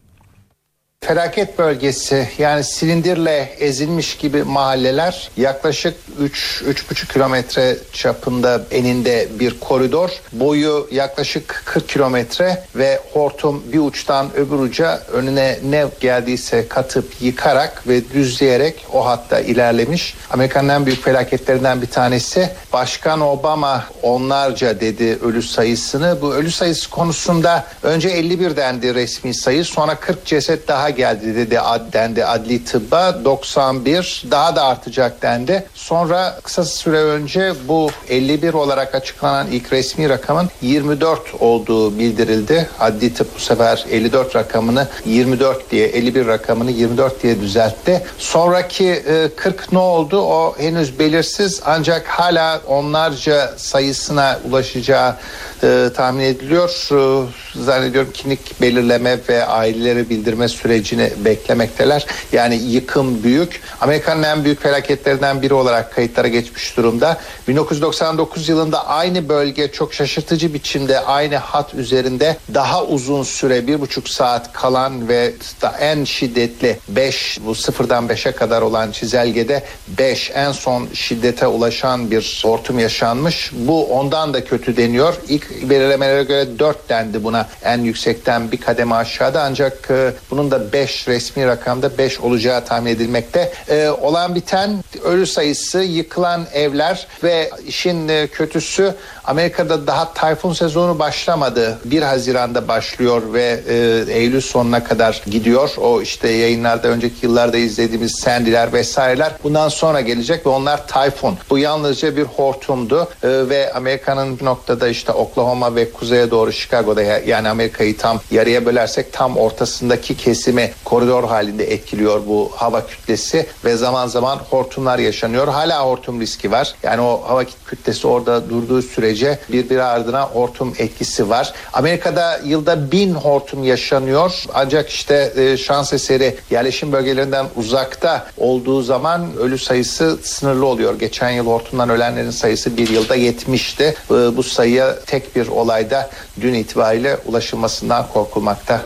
N: Felaket bölgesi yani silindirle ezilmiş gibi mahalleler yaklaşık 3-3,5 kilometre çapında eninde bir koridor. Boyu yaklaşık 40 kilometre ve hortum bir uçtan öbür uca önüne ne geldiyse katıp yıkarak ve düzleyerek o hatta ilerlemiş. Amerika'nın en büyük felaketlerinden bir tanesi. Başkan Obama onlarca dedi ölü sayısını. Bu ölü sayısı konusunda önce 51 dendi resmi sayı sonra 40 ceset daha geldi dedi dendi adli tıbba 91 daha da artacak dendi. Sonra kısa süre önce bu 51 olarak açıklanan ilk resmi rakamın 24 olduğu bildirildi. Adli tıp bu sefer 54 rakamını 24 diye 51 rakamını 24 diye düzeltti. Sonraki e, 40 ne oldu o henüz belirsiz ancak hala onlarca sayısına ulaşacağı e, tahmin ediliyor. E, zannediyorum kimlik belirleme ve aileleri bildirme sürecini beklemekteler. Yani yıkım büyük. Amerika'nın en büyük felaketlerinden biri olarak kayıtlara geçmiş durumda. 1999 yılında aynı bölge çok şaşırtıcı biçimde aynı hat üzerinde daha uzun süre bir buçuk saat kalan ve en şiddetli 5 bu sıfırdan 5'e kadar olan çizelgede 5 en son şiddete ulaşan bir hortum yaşanmış. Bu ondan da kötü deniyor. İlk belirlemelere göre 4 dendi buna en yüksekten bir kademe aşağıda ancak e, bunun da 5 resmi rakamda 5 olacağı tahmin edilmekte. E, olan biten ölü sayısı, yıkılan evler ve işin e, kötüsü Amerika'da daha tayfun sezonu başlamadı. 1 Haziran'da başlıyor ve e, Eylül sonuna kadar gidiyor. O işte yayınlarda önceki yıllarda izlediğimiz Sandy'ler vesaireler bundan sonra gelecek ve onlar tayfun. Bu yalnızca bir hortumdu e, ve Amerika'nın bir noktada işte Oklahoma ve kuzeye doğru Chicago'da yani Amerika'yı tam yarıya bölersek tam ortasındaki kesimi koridor halinde etkiliyor bu hava kütlesi ve zaman zaman hortumlar yaşanıyor. Hala hortum riski var. Yani o hava kütlesi orada durduğu sürece birbiri ardına hortum etkisi var. Amerika'da yılda bin hortum yaşanıyor. Ancak işte e, şans eseri yerleşim bölgelerinden uzakta olduğu zaman ölü sayısı sınırlı oluyor. Geçen yıl hortumdan ölenlerin sayısı bir yılda yetmişti. E, bu sayıya tek bir olayda dün itibariyle ulaşılmasından korkulmakta.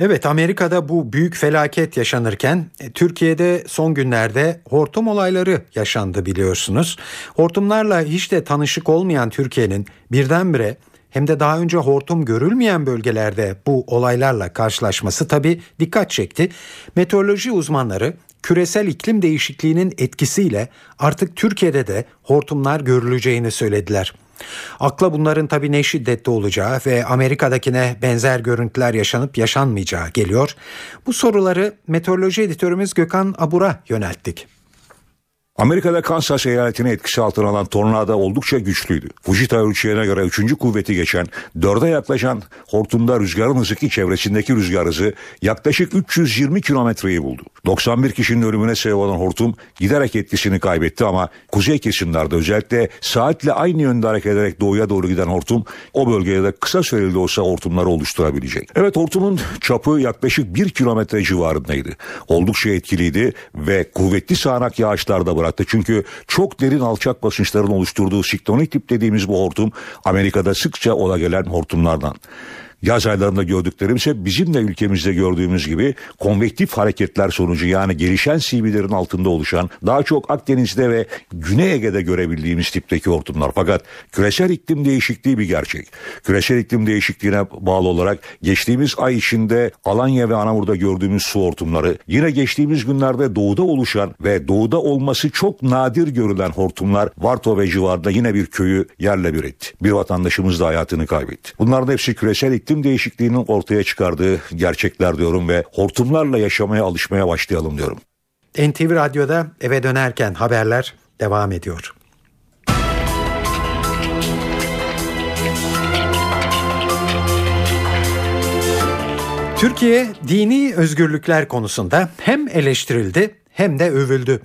A: Evet Amerika'da bu büyük felaket yaşanırken e, Türkiye'de son günlerde hortum olayları yaşandı biliyorsunuz. Hortumlarla hiç de tanışık olmayan Türkiye'nin birdenbire hem de daha önce hortum görülmeyen bölgelerde bu olaylarla karşılaşması tabi dikkat çekti. Meteoroloji uzmanları küresel iklim değişikliğinin etkisiyle artık Türkiye'de de hortumlar görüleceğini söylediler. Akla bunların tabii ne şiddetli olacağı ve Amerika'dakine benzer görüntüler yaşanıp yaşanmayacağı geliyor. Bu soruları meteoroloji editörümüz Gökhan Abur'a yönelttik.
M: Amerika'da Kansas eyaletini etkisi altına alan tornado oldukça güçlüydü. Fujita ölçeğine göre 3. kuvveti geçen 4'e yaklaşan hortumda rüzgarın hızı ki çevresindeki rüzgar hızı yaklaşık 320 kilometreyi buldu. 91 kişinin ölümüne sebep olan hortum giderek etkisini kaybetti ama kuzey kesimlerde özellikle saatle aynı yönde hareket ederek doğuya doğru giden hortum o bölgede de kısa süreli de olsa hortumları oluşturabilecek. Evet hortumun çapı yaklaşık 1 kilometre civarındaydı. Oldukça etkiliydi ve kuvvetli sağanak yağışlarda bıraktı yarattı. Çünkü çok derin alçak basınçların oluşturduğu siktonik tip dediğimiz bu hortum Amerika'da sıkça ola gelen hortumlardan. Yaz aylarında gördüklerimiz ise bizim de ülkemizde gördüğümüz gibi konvektif hareketler sonucu yani gelişen CB'lerin altında oluşan daha çok Akdeniz'de ve Güney Ege'de görebildiğimiz tipteki hortumlar. Fakat küresel iklim değişikliği bir gerçek. Küresel iklim değişikliğine bağlı olarak geçtiğimiz ay içinde Alanya ve Anamur'da gördüğümüz su hortumları yine geçtiğimiz günlerde doğuda oluşan ve doğuda olması çok nadir görülen hortumlar Varto ve civarında yine bir köyü yerle bir etti. Bir vatandaşımız da hayatını kaybetti. Bunların hepsi küresel iklim iklim değişikliğinin ortaya çıkardığı gerçekler diyorum ve hortumlarla yaşamaya alışmaya başlayalım diyorum.
A: NTV Radyo'da eve dönerken haberler devam ediyor. Türkiye dini özgürlükler konusunda hem eleştirildi hem de övüldü.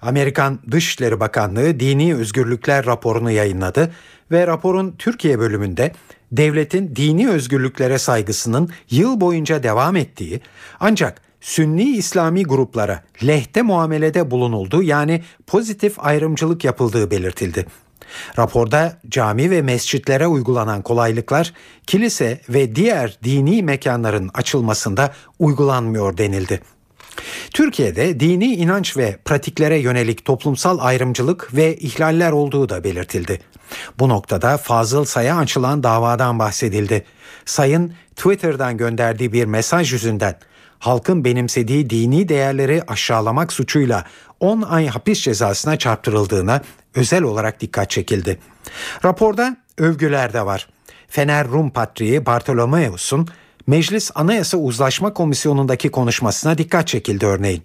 A: Amerikan Dışişleri Bakanlığı dini özgürlükler raporunu yayınladı ve raporun Türkiye bölümünde devletin dini özgürlüklere saygısının yıl boyunca devam ettiği ancak Sünni İslami gruplara lehte muamelede bulunulduğu yani pozitif ayrımcılık yapıldığı belirtildi. Raporda cami ve mescitlere uygulanan kolaylıklar kilise ve diğer dini mekanların açılmasında uygulanmıyor denildi. Türkiye'de dini inanç ve pratiklere yönelik toplumsal ayrımcılık ve ihlaller olduğu da belirtildi. Bu noktada Fazıl Say'a açılan davadan bahsedildi. Say'ın Twitter'dan gönderdiği bir mesaj yüzünden halkın benimsediği dini değerleri aşağılamak suçuyla 10 ay hapis cezasına çarptırıldığına özel olarak dikkat çekildi. Raporda övgüler de var. Fener Rum Patriği Bartolomeos'un Meclis Anayasa Uzlaşma Komisyonu'ndaki konuşmasına dikkat çekildi örneğin.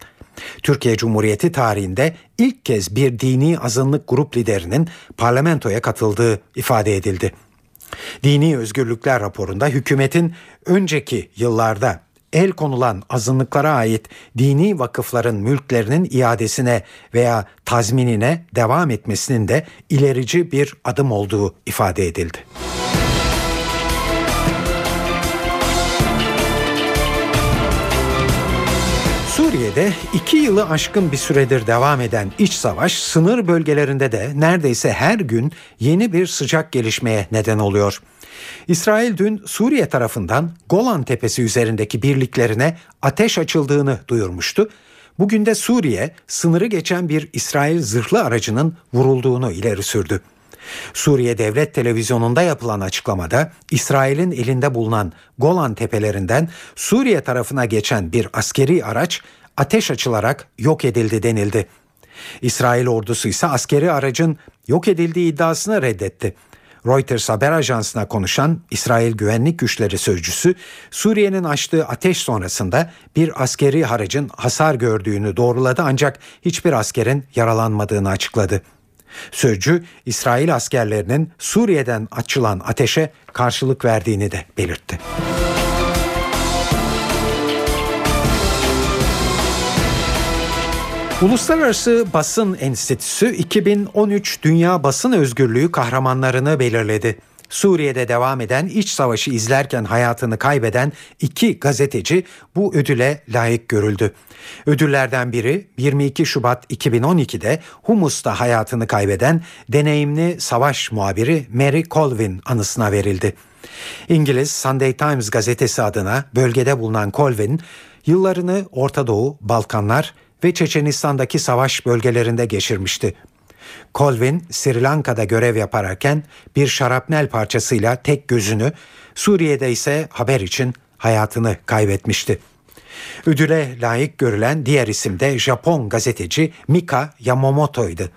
A: Türkiye Cumhuriyeti tarihinde ilk kez bir dini azınlık grup liderinin parlamentoya katıldığı ifade edildi. Dini Özgürlükler raporunda hükümetin önceki yıllarda el konulan azınlıklara ait dini vakıfların mülklerinin iadesine veya tazminine devam etmesinin de ilerici bir adım olduğu ifade edildi. Suriye'de iki yılı aşkın bir süredir devam eden iç savaş sınır bölgelerinde de neredeyse her gün yeni bir sıcak gelişmeye neden oluyor. İsrail dün Suriye tarafından Golan Tepesi üzerindeki birliklerine ateş açıldığını duyurmuştu. Bugün de Suriye sınırı geçen bir İsrail zırhlı aracının vurulduğunu ileri sürdü. Suriye Devlet Televizyonu'nda yapılan açıklamada İsrail'in elinde bulunan Golan tepelerinden Suriye tarafına geçen bir askeri araç ateş açılarak yok edildi denildi. İsrail ordusu ise askeri aracın yok edildiği iddiasını reddetti. Reuters haber ajansına konuşan İsrail Güvenlik Güçleri sözcüsü Suriye'nin açtığı ateş sonrasında bir askeri aracın hasar gördüğünü doğruladı ancak hiçbir askerin yaralanmadığını açıkladı. Sözcü İsrail askerlerinin Suriye'den açılan ateşe karşılık verdiğini de belirtti. Uluslararası Basın Enstitüsü 2013 Dünya Basın Özgürlüğü kahramanlarını belirledi. Suriye'de devam eden iç savaşı izlerken hayatını kaybeden iki gazeteci bu ödüle layık görüldü. Ödüllerden biri 22 Şubat 2012'de Humus'ta hayatını kaybeden deneyimli savaş muhabiri Mary Colvin anısına verildi. İngiliz Sunday Times gazetesi adına bölgede bulunan Colvin, yıllarını Orta Doğu, Balkanlar ve Çeçenistan'daki savaş bölgelerinde geçirmişti. Colvin Sri Lanka'da görev yaparken bir şarapnel parçasıyla tek gözünü, Suriye'de ise haber için hayatını kaybetmişti. Ödüle layık görülen diğer isim de Japon gazeteci Mika Yamamoto'ydu.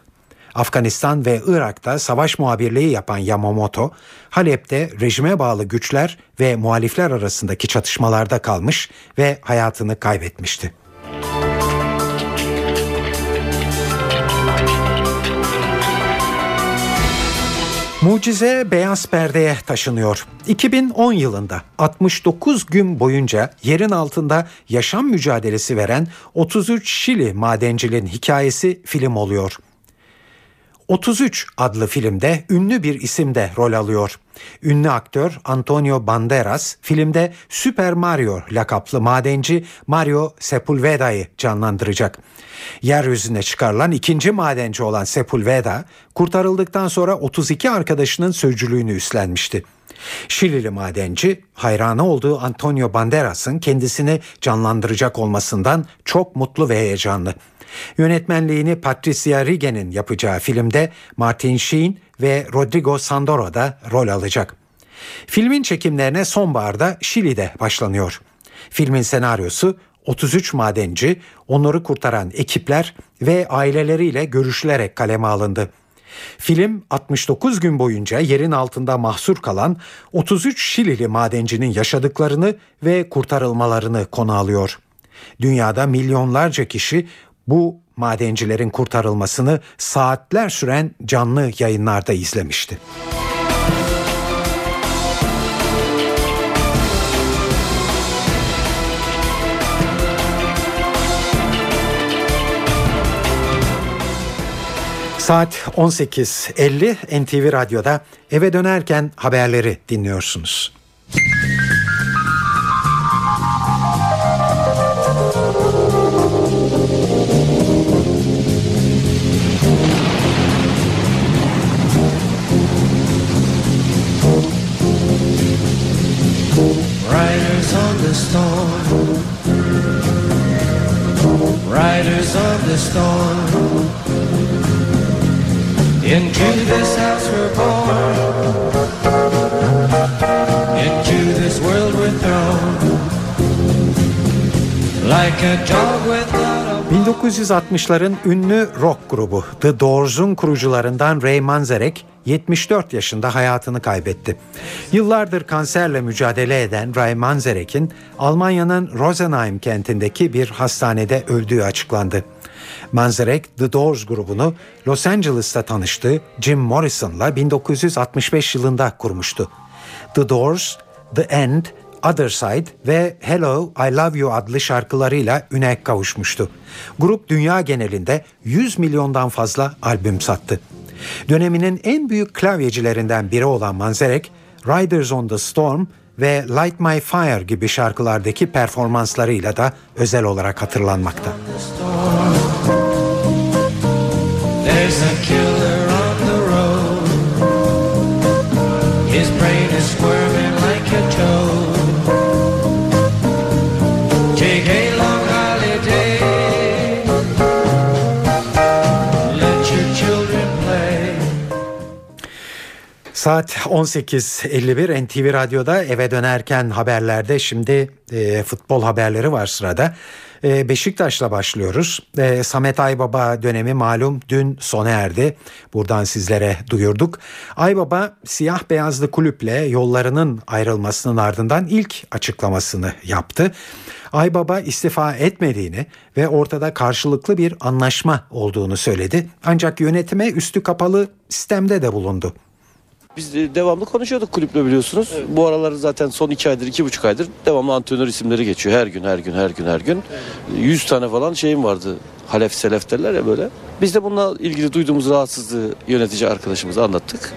A: Afganistan ve Irak'ta savaş muhabirliği yapan Yamamoto, Halep'te rejime bağlı güçler ve muhalifler arasındaki çatışmalarda kalmış ve hayatını kaybetmişti. Mucize beyaz perdeye taşınıyor. 2010 yılında 69 gün boyunca yerin altında yaşam mücadelesi veren 33 Şili madencinin hikayesi film oluyor. 33 adlı filmde ünlü bir isim de rol alıyor. Ünlü aktör Antonio Banderas filmde Super Mario lakaplı madenci Mario Sepulveda'yı canlandıracak. Yeryüzüne çıkarılan ikinci madenci olan Sepulveda kurtarıldıktan sonra 32 arkadaşının sözcülüğünü üstlenmişti. Şilili madenci hayranı olduğu Antonio Banderas'ın kendisini canlandıracak olmasından çok mutlu ve heyecanlı. Yönetmenliğini Patricia Rigen'in yapacağı filmde Martin Sheen ve Rodrigo Sandoro da rol alacak. Filmin çekimlerine sonbaharda Şili'de başlanıyor. Filmin senaryosu 33 madenci, onları kurtaran ekipler ve aileleriyle görüşülerek kaleme alındı. Film 69 gün boyunca yerin altında mahsur kalan 33 Şilili madencinin yaşadıklarını ve kurtarılmalarını konu alıyor. Dünyada milyonlarca kişi bu madencilerin kurtarılmasını saatler süren canlı yayınlarda izlemişti. Saat 18.50 NTV Radyo'da eve dönerken haberleri dinliyorsunuz.
O: Riders on the storm. Riders on the storm. Into this house we're born. Into this world we're thrown. Like a dog without a
A: 1960'ların ünlü rock grubu The Doors'un kurucularından Ray Manzarek 74 yaşında hayatını kaybetti. Yıllardır kanserle mücadele eden Ray Manzarek'in Almanya'nın Rosenheim kentindeki bir hastanede öldüğü açıklandı. Manzarek The Doors grubunu Los Angeles'ta tanıştığı Jim Morrison'la 1965 yılında kurmuştu. The Doors, The End, Other Side ve Hello I Love You adlı şarkılarıyla üne kavuşmuştu. Grup dünya genelinde 100 milyondan fazla albüm sattı. Döneminin en büyük klavyecilerinden biri olan Manzarek, Riders on the Storm ve Light My Fire gibi şarkılardaki performanslarıyla da özel olarak hatırlanmakta.
O: There's a
A: Saat 18.51 NTV Radyo'da eve dönerken haberlerde şimdi e, futbol haberleri var sırada. E, Beşiktaş'la başlıyoruz. E, Samet Aybaba dönemi malum dün sona erdi. Buradan sizlere duyurduk. Aybaba siyah beyazlı kulüple yollarının ayrılmasının ardından ilk açıklamasını yaptı. Aybaba istifa etmediğini ve ortada karşılıklı bir anlaşma olduğunu söyledi. Ancak yönetime üstü kapalı sistemde de bulundu.
P: Biz de devamlı konuşuyorduk kulüple biliyorsunuz. Bu aralar zaten son iki aydır, iki buçuk aydır devamlı antrenör isimleri geçiyor. Her gün, her gün, her gün, her gün. Yüz tane falan şeyim vardı. Halef, selef derler ya böyle. Biz de bununla ilgili duyduğumuz rahatsızlığı yönetici arkadaşımıza anlattık.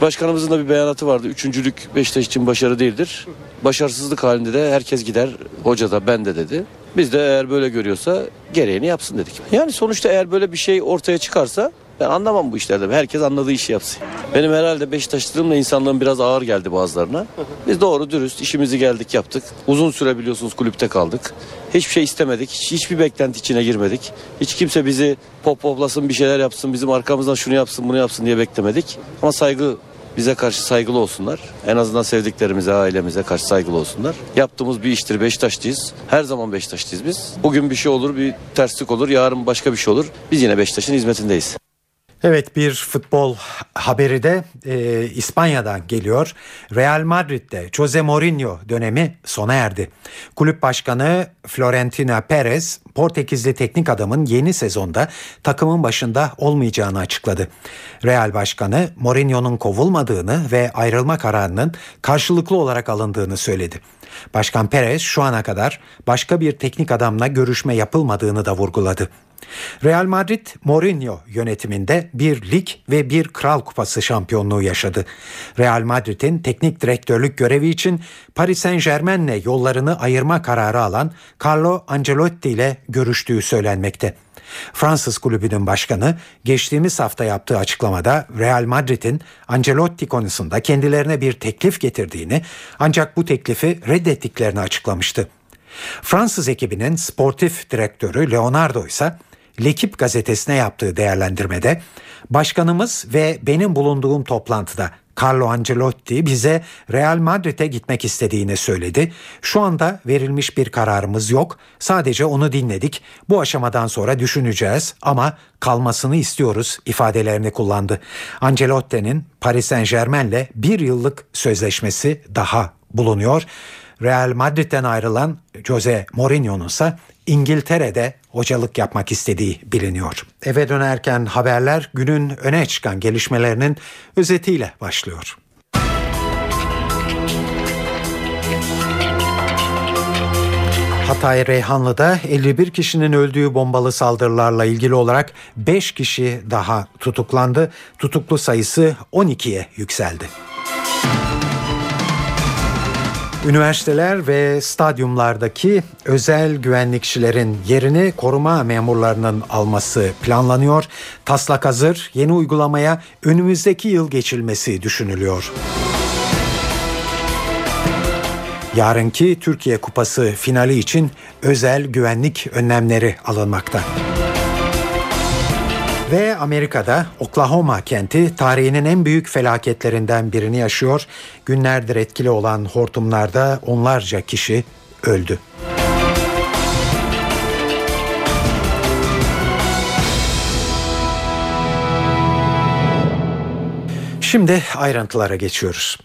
P: Başkanımızın da bir beyanatı vardı. Üçüncülük Beşiktaş için başarı değildir. Başarısızlık halinde de herkes gider. Hoca da ben de dedi. Biz de eğer böyle görüyorsa gereğini yapsın dedik. Yani sonuçta eğer böyle bir şey ortaya çıkarsa ben anlamam bu işlerde. Herkes anladığı işi yapsın. Benim herhalde Beşiktaşlılığımla insanlığım biraz ağır geldi bazılarına. Biz doğru dürüst işimizi geldik yaptık. Uzun süre biliyorsunuz kulüpte kaldık. Hiçbir şey istemedik. Hiç, hiçbir beklenti içine girmedik. Hiç kimse bizi pop poplasın bir şeyler yapsın. Bizim arkamızdan şunu yapsın bunu yapsın diye beklemedik. Ama saygı bize karşı saygılı olsunlar. En azından sevdiklerimize, ailemize karşı saygılı olsunlar. Yaptığımız bir iştir. Beşiktaşlıyız. Her zaman Beşiktaşlıyız biz. Bugün bir şey olur, bir terslik olur. Yarın başka bir şey olur. Biz yine Beşiktaş'ın hizmetindeyiz.
A: Evet bir futbol haberi de e, İspanya'dan geliyor. Real Madrid'de Jose Mourinho dönemi sona erdi. Kulüp başkanı Florentino Perez Portekizli teknik adamın yeni sezonda takımın başında olmayacağını açıkladı. Real Başkanı Mourinho'nun kovulmadığını ve ayrılma kararının karşılıklı olarak alındığını söyledi. Başkan Perez şu ana kadar başka bir teknik adamla görüşme yapılmadığını da vurguladı. Real Madrid Mourinho yönetiminde bir lig ve bir kral kupası şampiyonluğu yaşadı. Real Madrid'in teknik direktörlük görevi için Paris Saint Germain'le yollarını ayırma kararı alan Carlo Ancelotti ile görüştüğü söylenmekte. Fransız kulübünün başkanı geçtiğimiz hafta yaptığı açıklamada Real Madrid'in Ancelotti konusunda kendilerine bir teklif getirdiğini ancak bu teklifi reddettiklerini açıklamıştı. Fransız ekibinin sportif direktörü Leonardo ise Lekip gazetesine yaptığı değerlendirmede başkanımız ve benim bulunduğum toplantıda Carlo Ancelotti bize Real Madrid'e gitmek istediğini söyledi. Şu anda verilmiş bir kararımız yok. Sadece onu dinledik. Bu aşamadan sonra düşüneceğiz ama kalmasını istiyoruz ifadelerini kullandı. Ancelotti'nin Paris Saint Germain'le bir yıllık sözleşmesi daha bulunuyor. Real Madrid'den ayrılan Jose Mourinho'nun ise İngiltere'de hocalık yapmak istediği biliniyor. Eve dönerken haberler günün öne çıkan gelişmelerinin özetiyle başlıyor. Hatay Reyhanlı'da 51 kişinin öldüğü bombalı saldırılarla ilgili olarak 5 kişi daha tutuklandı. Tutuklu sayısı 12'ye yükseldi. Üniversiteler ve stadyumlardaki özel güvenlikçilerin yerini koruma memurlarının alması planlanıyor. Taslak hazır, yeni uygulamaya önümüzdeki yıl geçilmesi düşünülüyor. Yarınki Türkiye Kupası finali için özel güvenlik önlemleri alınmakta. Ve Amerika'da Oklahoma kenti tarihinin en büyük felaketlerinden birini yaşıyor. Günlerdir etkili olan hortumlarda onlarca kişi öldü. Şimdi ayrıntılara geçiyoruz.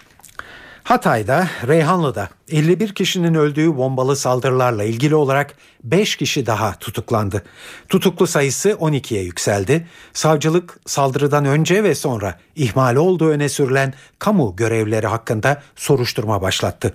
A: Hatay'da, Reyhanlı'da 51 kişinin öldüğü bombalı saldırılarla ilgili olarak 5 kişi daha tutuklandı. Tutuklu sayısı 12'ye yükseldi. Savcılık saldırıdan önce ve sonra ihmal olduğu öne sürülen kamu görevleri hakkında soruşturma başlattı.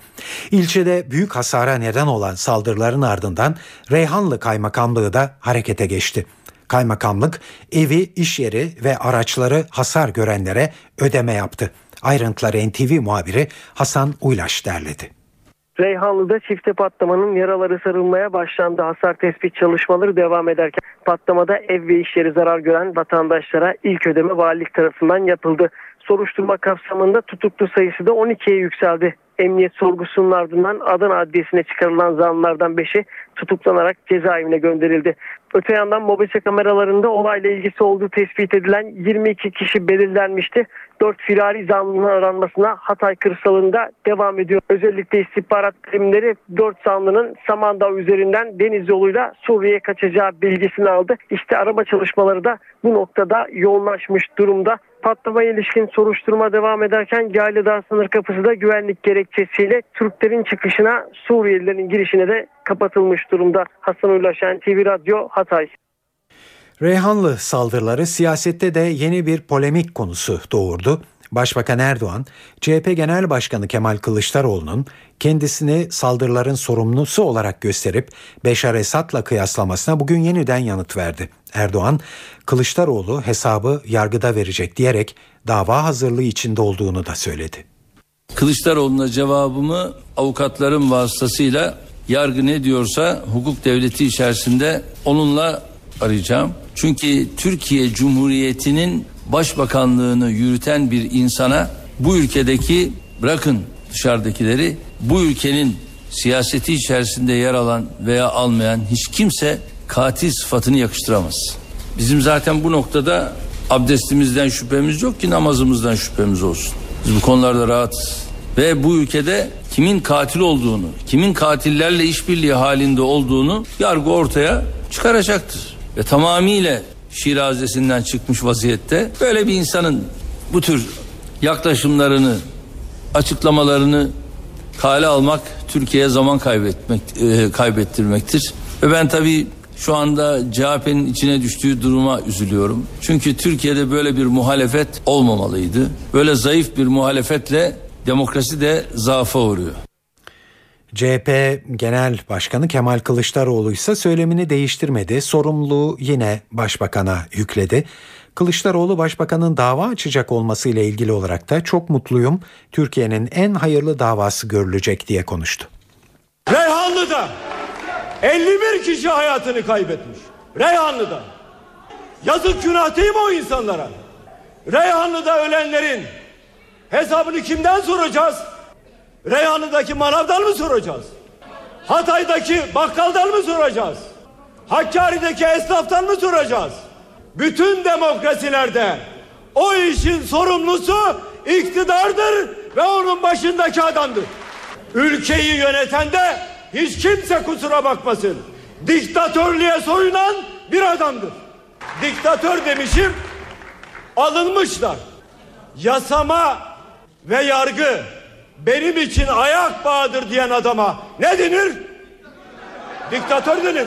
A: İlçede büyük hasara neden olan saldırıların ardından Reyhanlı Kaymakamlığı da harekete geçti. Kaymakamlık evi, iş yeri ve araçları hasar görenlere ödeme yaptı. Ayrıntıları NTV muhabiri Hasan Uylaş derledi.
G: Reyhanlı'da çifte patlamanın yaraları sarılmaya başlandı. Hasar tespit çalışmaları devam ederken patlamada ev ve iş yeri zarar gören vatandaşlara ilk ödeme valilik tarafından yapıldı. Soruşturma kapsamında tutuklu sayısı da 12'ye yükseldi. Emniyet sorgusunun ardından Adana Adliyesi'ne çıkarılan zanlılardan 5'i tutuklanarak cezaevine gönderildi. Öte yandan mobese kameralarında olayla ilgisi olduğu tespit edilen 22 kişi belirlenmişti. 4 firari zanlının aranmasına Hatay kırsalında devam ediyor. Özellikle istihbarat birimleri 4 zanlının Samandağ üzerinden deniz yoluyla Suriye'ye kaçacağı bilgisini aldı. İşte araba çalışmaları da bu noktada yoğunlaşmış durumda. Patlamaya ilişkin soruşturma devam ederken Yaylıdağ sınır kapısı da güvenlik gerekçesiyle Türklerin çıkışına Suriyelilerin girişine de kapatılmış durumda. Hasan Uylaşen TV Radyo Hatay.
A: Reyhanlı saldırıları siyasette de yeni bir polemik konusu doğurdu. Başbakan Erdoğan, CHP Genel Başkanı Kemal Kılıçdaroğlu'nun kendisini saldırıların sorumlusu olarak gösterip Beşar Esad'la kıyaslamasına bugün yeniden yanıt verdi. Erdoğan, Kılıçdaroğlu hesabı yargıda verecek diyerek dava hazırlığı içinde olduğunu da söyledi.
B: Kılıçdaroğlu'na cevabımı avukatların vasıtasıyla yargı ne diyorsa hukuk devleti içerisinde onunla arayacağım. Çünkü Türkiye Cumhuriyeti'nin başbakanlığını yürüten bir insana bu ülkedeki bırakın dışarıdakileri bu ülkenin siyaseti içerisinde yer alan veya almayan hiç kimse katil sıfatını yakıştıramaz. Bizim zaten bu noktada abdestimizden şüphemiz yok ki namazımızdan şüphemiz olsun. Biz bu konularda rahatız. Ve bu ülkede kimin katil olduğunu, kimin katillerle işbirliği halinde olduğunu yargı ortaya çıkaracaktır. Ve tamamıyla şirazesinden çıkmış vaziyette böyle bir insanın bu tür yaklaşımlarını, açıklamalarını kale almak Türkiye'ye zaman kaybetmek e, kaybettirmektir. Ve ben tabii şu anda CHP'nin içine düştüğü duruma üzülüyorum. Çünkü Türkiye'de böyle bir muhalefet olmamalıydı. Böyle zayıf bir muhalefetle demokrasi de zaafa uğruyor.
A: CHP Genel Başkanı Kemal Kılıçdaroğlu ise söylemini değiştirmedi. Sorumluluğu yine başbakana yükledi. Kılıçdaroğlu başbakanın dava açacak olmasıyla ilgili olarak da çok mutluyum. Türkiye'nin en hayırlı davası görülecek diye konuştu.
F: Reyhanlı'da 51 kişi hayatını kaybetmiş. Reyhanlı'da. Yazık günah değil mi o insanlara? Reyhanlı'da ölenlerin hesabını kimden soracağız? Reyhanlı'daki manavdan mı soracağız? Hatay'daki bakkaldan mı soracağız? Hakkari'deki esnaftan mı soracağız? Bütün demokrasilerde o işin sorumlusu iktidardır ve onun başındaki adamdır. Ülkeyi yöneten de hiç kimse kusura bakmasın. Diktatörlüğe soyunan bir adamdır. Diktatör demişim alınmışlar. Yasama ve yargı benim için ayak bağıdır diyen adama ne denir? Diktatör denir.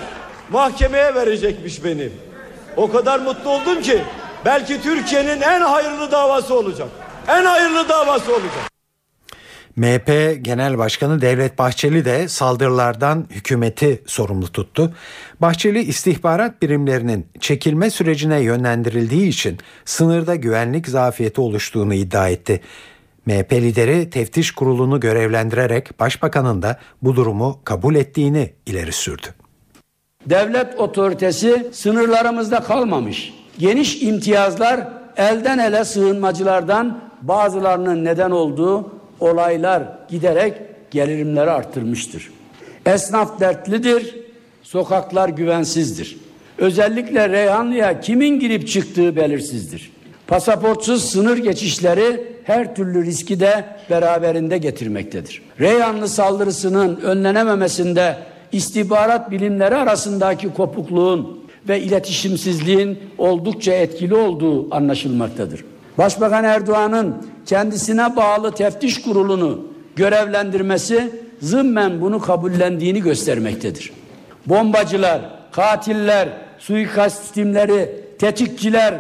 F: Mahkemeye verecekmiş beni. O kadar mutlu oldum ki belki Türkiye'nin en hayırlı davası olacak. En hayırlı davası olacak.
A: MHP Genel Başkanı Devlet Bahçeli de saldırılardan hükümeti sorumlu tuttu. Bahçeli istihbarat birimlerinin çekilme sürecine yönlendirildiği için sınırda güvenlik zafiyeti oluştuğunu iddia etti. MHP lideri teftiş kurulunu görevlendirerek başbakanın da bu durumu kabul ettiğini ileri sürdü.
D: Devlet otoritesi sınırlarımızda kalmamış. Geniş imtiyazlar elden ele sığınmacılardan bazılarının neden olduğu olaylar giderek gelirimleri arttırmıştır. Esnaf dertlidir, sokaklar güvensizdir. Özellikle Reyhanlı'ya kimin girip çıktığı belirsizdir. Pasaportsuz sınır geçişleri her türlü riski de beraberinde getirmektedir. Reyhanlı saldırısının önlenememesinde istihbarat bilimleri arasındaki kopukluğun ve iletişimsizliğin oldukça etkili olduğu anlaşılmaktadır. Başbakan Erdoğan'ın kendisine bağlı teftiş kurulunu görevlendirmesi zımmen bunu kabullendiğini göstermektedir. Bombacılar, katiller, suikast timleri, tetikçiler,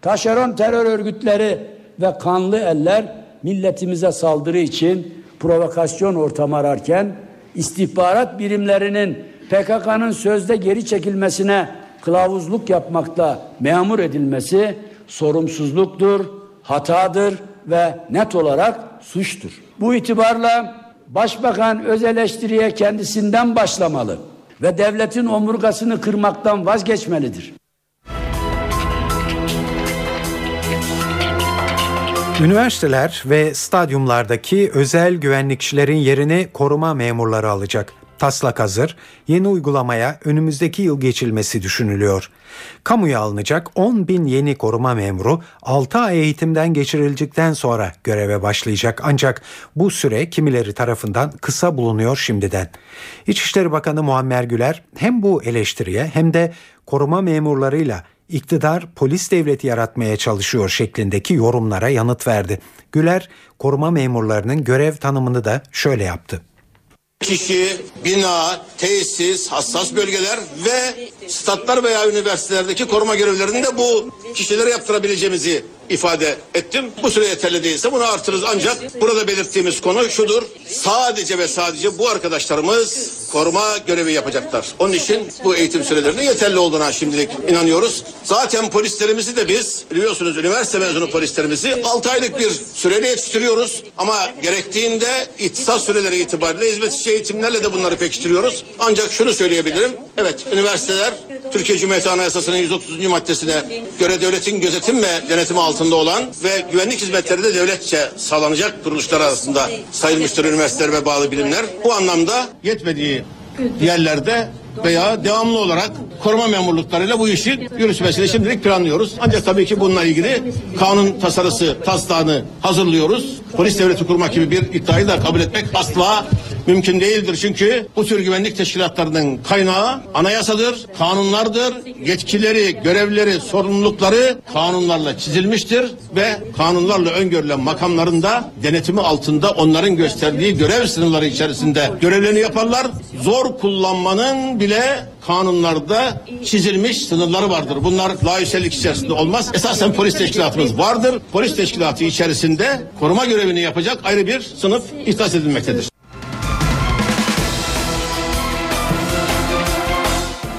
D: taşeron terör örgütleri ve kanlı eller milletimize saldırı için provokasyon ortamı ararken istihbarat birimlerinin PKK'nın sözde geri çekilmesine kılavuzluk yapmakta memur edilmesi sorumsuzluktur, hatadır ve net olarak suçtur. Bu itibarla Başbakan öz eleştiriye kendisinden başlamalı ve devletin omurgasını kırmaktan vazgeçmelidir.
A: Üniversiteler ve stadyumlardaki özel güvenlikçilerin yerini koruma memurları alacak. Taslak hazır, yeni uygulamaya önümüzdeki yıl geçilmesi düşünülüyor. Kamuya alınacak 10 bin yeni koruma memuru 6 ay eğitimden geçirildikten sonra göreve başlayacak. Ancak bu süre kimileri tarafından kısa bulunuyor şimdiden. İçişleri Bakanı Muammer Güler hem bu eleştiriye hem de koruma memurlarıyla iktidar polis devleti yaratmaya çalışıyor şeklindeki yorumlara yanıt verdi. Güler koruma memurlarının görev tanımını da şöyle yaptı.
H: Kişi, bina, tesis, hassas bölgeler ve statlar veya üniversitelerdeki koruma görevlerini de bu kişilere yaptırabileceğimizi ifade ettim. Bu süre yeterli değilse bunu artırırız ancak burada belirttiğimiz konu şudur. Sadece ve sadece bu arkadaşlarımız koruma görevi yapacaklar. Onun için bu eğitim sürelerinin yeterli olduğuna şimdilik inanıyoruz. Zaten polislerimizi de biz biliyorsunuz üniversite mezunu polislerimizi 6 aylık bir süreyle yetiştiriyoruz. Ama gerektiğinde ihtisas süreleri itibariyle hizmet eğitimlerle de bunları pekiştiriyoruz. Ancak şunu söyleyebilirim. Evet üniversiteler Türkiye Cumhuriyeti Anayasası'nın 130. maddesine göre devletin gözetim ve denetimi altında olan ve güvenlik hizmetleri de devletçe sağlanacak kuruluşlar arasında sayılmıştır üniversiteler ve bağlı bilimler. Bu anlamda yetmediği yerlerde veya devamlı olarak koruma memurluklarıyla bu işin yürütmesini şimdilik planlıyoruz. Ancak tabii ki bununla ilgili kanun tasarısı taslağını hazırlıyoruz. Polis devleti kurmak gibi bir iddiayı da kabul etmek asla mümkün değildir. Çünkü bu tür güvenlik teşkilatlarının kaynağı anayasadır, kanunlardır. Yetkileri, görevleri, sorumlulukları kanunlarla çizilmiştir ve kanunlarla öngörülen makamlarında denetimi altında onların gösterdiği görev sınırları içerisinde görevlerini yaparlar. Zor kullanmanın bile kanunlarda çizilmiş sınırları vardır. Bunlar layıksellik içerisinde olmaz. Esasen polis teşkilatımız vardır. Polis teşkilatı içerisinde koruma görevini yapacak ayrı bir sınıf ihtas edilmektedir.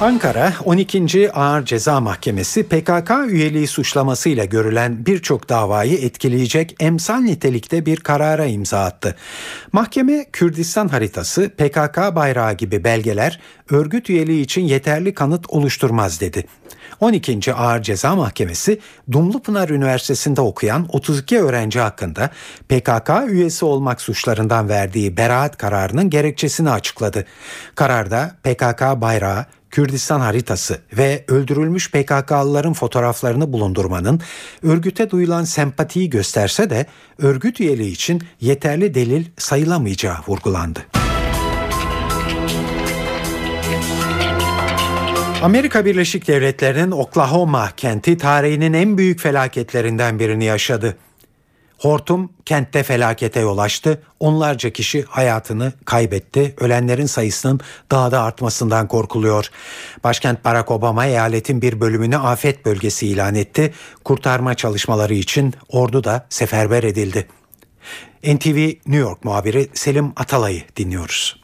A: Ankara 12. Ağır Ceza Mahkemesi PKK üyeliği suçlamasıyla görülen birçok davayı etkileyecek emsal nitelikte bir karara imza attı. Mahkeme Kürdistan haritası, PKK bayrağı gibi belgeler örgüt üyeliği için yeterli kanıt oluşturmaz dedi. 12. Ağır Ceza Mahkemesi Dumlupınar Üniversitesi'nde okuyan 32 öğrenci hakkında PKK üyesi olmak suçlarından verdiği beraat kararının gerekçesini açıkladı. Kararda PKK bayrağı Kürdistan haritası ve öldürülmüş PKK'lıların fotoğraflarını bulundurmanın örgüte duyulan sempatiyi gösterse de örgüt üyeliği için yeterli delil sayılamayacağı vurgulandı. Amerika Birleşik Devletleri'nin Oklahoma kenti tarihinin en büyük felaketlerinden birini yaşadı. Hortum kentte felakete yol açtı. Onlarca kişi hayatını kaybetti. Ölenlerin sayısının daha da artmasından korkuluyor. Başkent Barack Obama eyaletin bir bölümünü afet bölgesi ilan etti. Kurtarma çalışmaları için ordu da seferber edildi. NTV New York muhabiri Selim Atalay'ı dinliyoruz.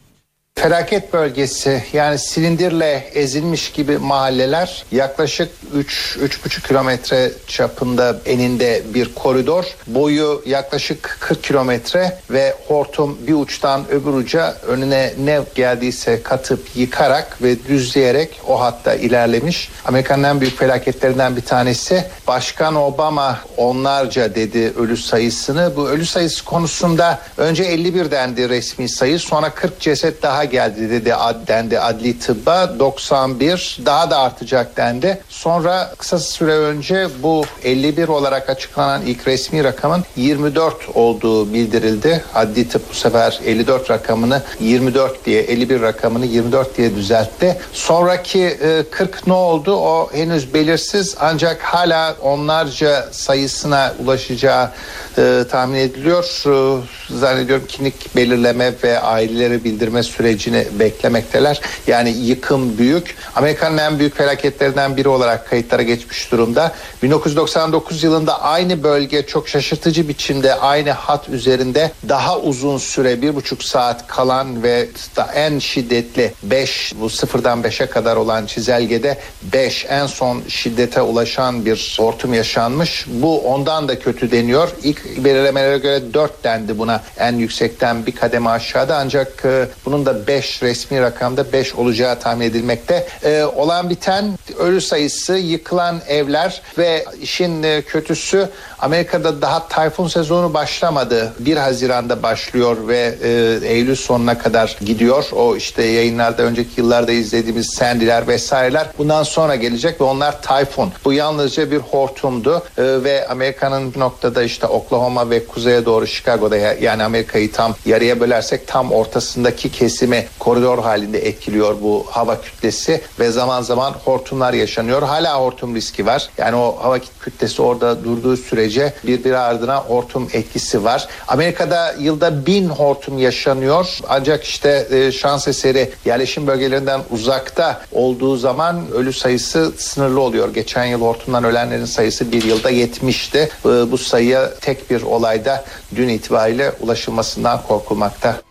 N: Felaket bölgesi yani silindirle ezilmiş gibi mahalleler yaklaşık 3-3,5 kilometre çapında eninde bir koridor. Boyu yaklaşık 40 kilometre ve hortum bir uçtan öbür uca önüne ne geldiyse katıp yıkarak ve düzleyerek o hatta ilerlemiş. Amerika'nın en büyük felaketlerinden bir tanesi. Başkan Obama onlarca dedi ölü sayısını. Bu ölü sayısı konusunda önce 51 dendi resmi sayı sonra 40 ceset daha geldi dedi dendi adli tıbba 91 daha da artacak dendi. Sonra kısa süre önce bu 51 olarak açıklanan ilk resmi rakamın 24 olduğu bildirildi. Adli tıp bu sefer 54 rakamını 24 diye 51 rakamını 24 diye düzeltti. Sonraki e, 40 ne oldu o henüz belirsiz ancak hala onlarca sayısına ulaşacağı e, tahmin ediliyor. E, zannediyorum kimlik belirleme ve aileleri bildirme sürecini beklemekteler. Yani yıkım büyük. Amerika'nın en büyük felaketlerinden biri olarak kayıtlara geçmiş durumda. 1999 yılında aynı bölge çok şaşırtıcı biçimde aynı hat üzerinde daha uzun süre bir buçuk saat kalan ve en şiddetli 5 bu sıfırdan 5'e kadar olan çizelgede 5 en son şiddete ulaşan bir hortum yaşanmış. Bu ondan da kötü deniyor. İlk belirlemelere göre 4 dendi buna en yüksekten bir kademe aşağıda ancak e, bunun da 5 resmi rakamda 5 olacağı tahmin edilmekte. E, olan biten ölü sayısı, yıkılan evler ve işin e, kötüsü Amerika'da daha tayfun sezonu başlamadı. 1 Haziran'da başlıyor ve e, Eylül sonuna kadar gidiyor. O işte yayınlarda önceki yıllarda izlediğimiz Sandy'ler vesaireler bundan sonra gelecek ve onlar tayfun. Bu yalnızca bir hortumdu e, ve Amerika'nın noktada işte Oklahoma ve kuzeye doğru Chicago'da yani Amerika'yı tam yarıya bölersek tam ortasındaki kesimi koridor halinde etkiliyor bu hava kütlesi ve zaman zaman hortumlar yaşanıyor. Hala hortum riski var. Yani o hava kütlesi orada durduğu sürece birbiri ardına hortum etkisi var. Amerika'da yılda bin hortum yaşanıyor. Ancak işte e, şans eseri yerleşim bölgelerinden uzakta olduğu zaman ölü sayısı sınırlı oluyor. Geçen yıl hortumdan ölenlerin sayısı bir yılda 70'ti. E, bu sayıya tek bir olayda dün itibariyle ulaşılmasından korkulmakta.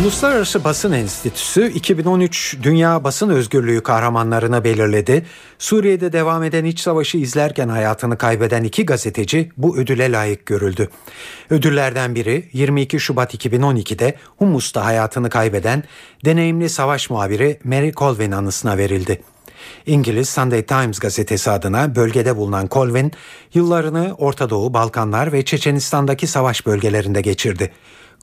A: Uluslararası Basın Enstitüsü 2013 Dünya Basın Özgürlüğü kahramanlarını belirledi. Suriye'de devam eden iç savaşı izlerken hayatını kaybeden iki gazeteci bu ödüle layık görüldü. Ödüllerden biri 22 Şubat 2012'de Humus'ta hayatını kaybeden deneyimli savaş muhabiri Mary Colvin anısına verildi. İngiliz Sunday Times gazetesi adına bölgede bulunan Colvin, yıllarını Orta Doğu, Balkanlar ve Çeçenistan'daki savaş bölgelerinde geçirdi.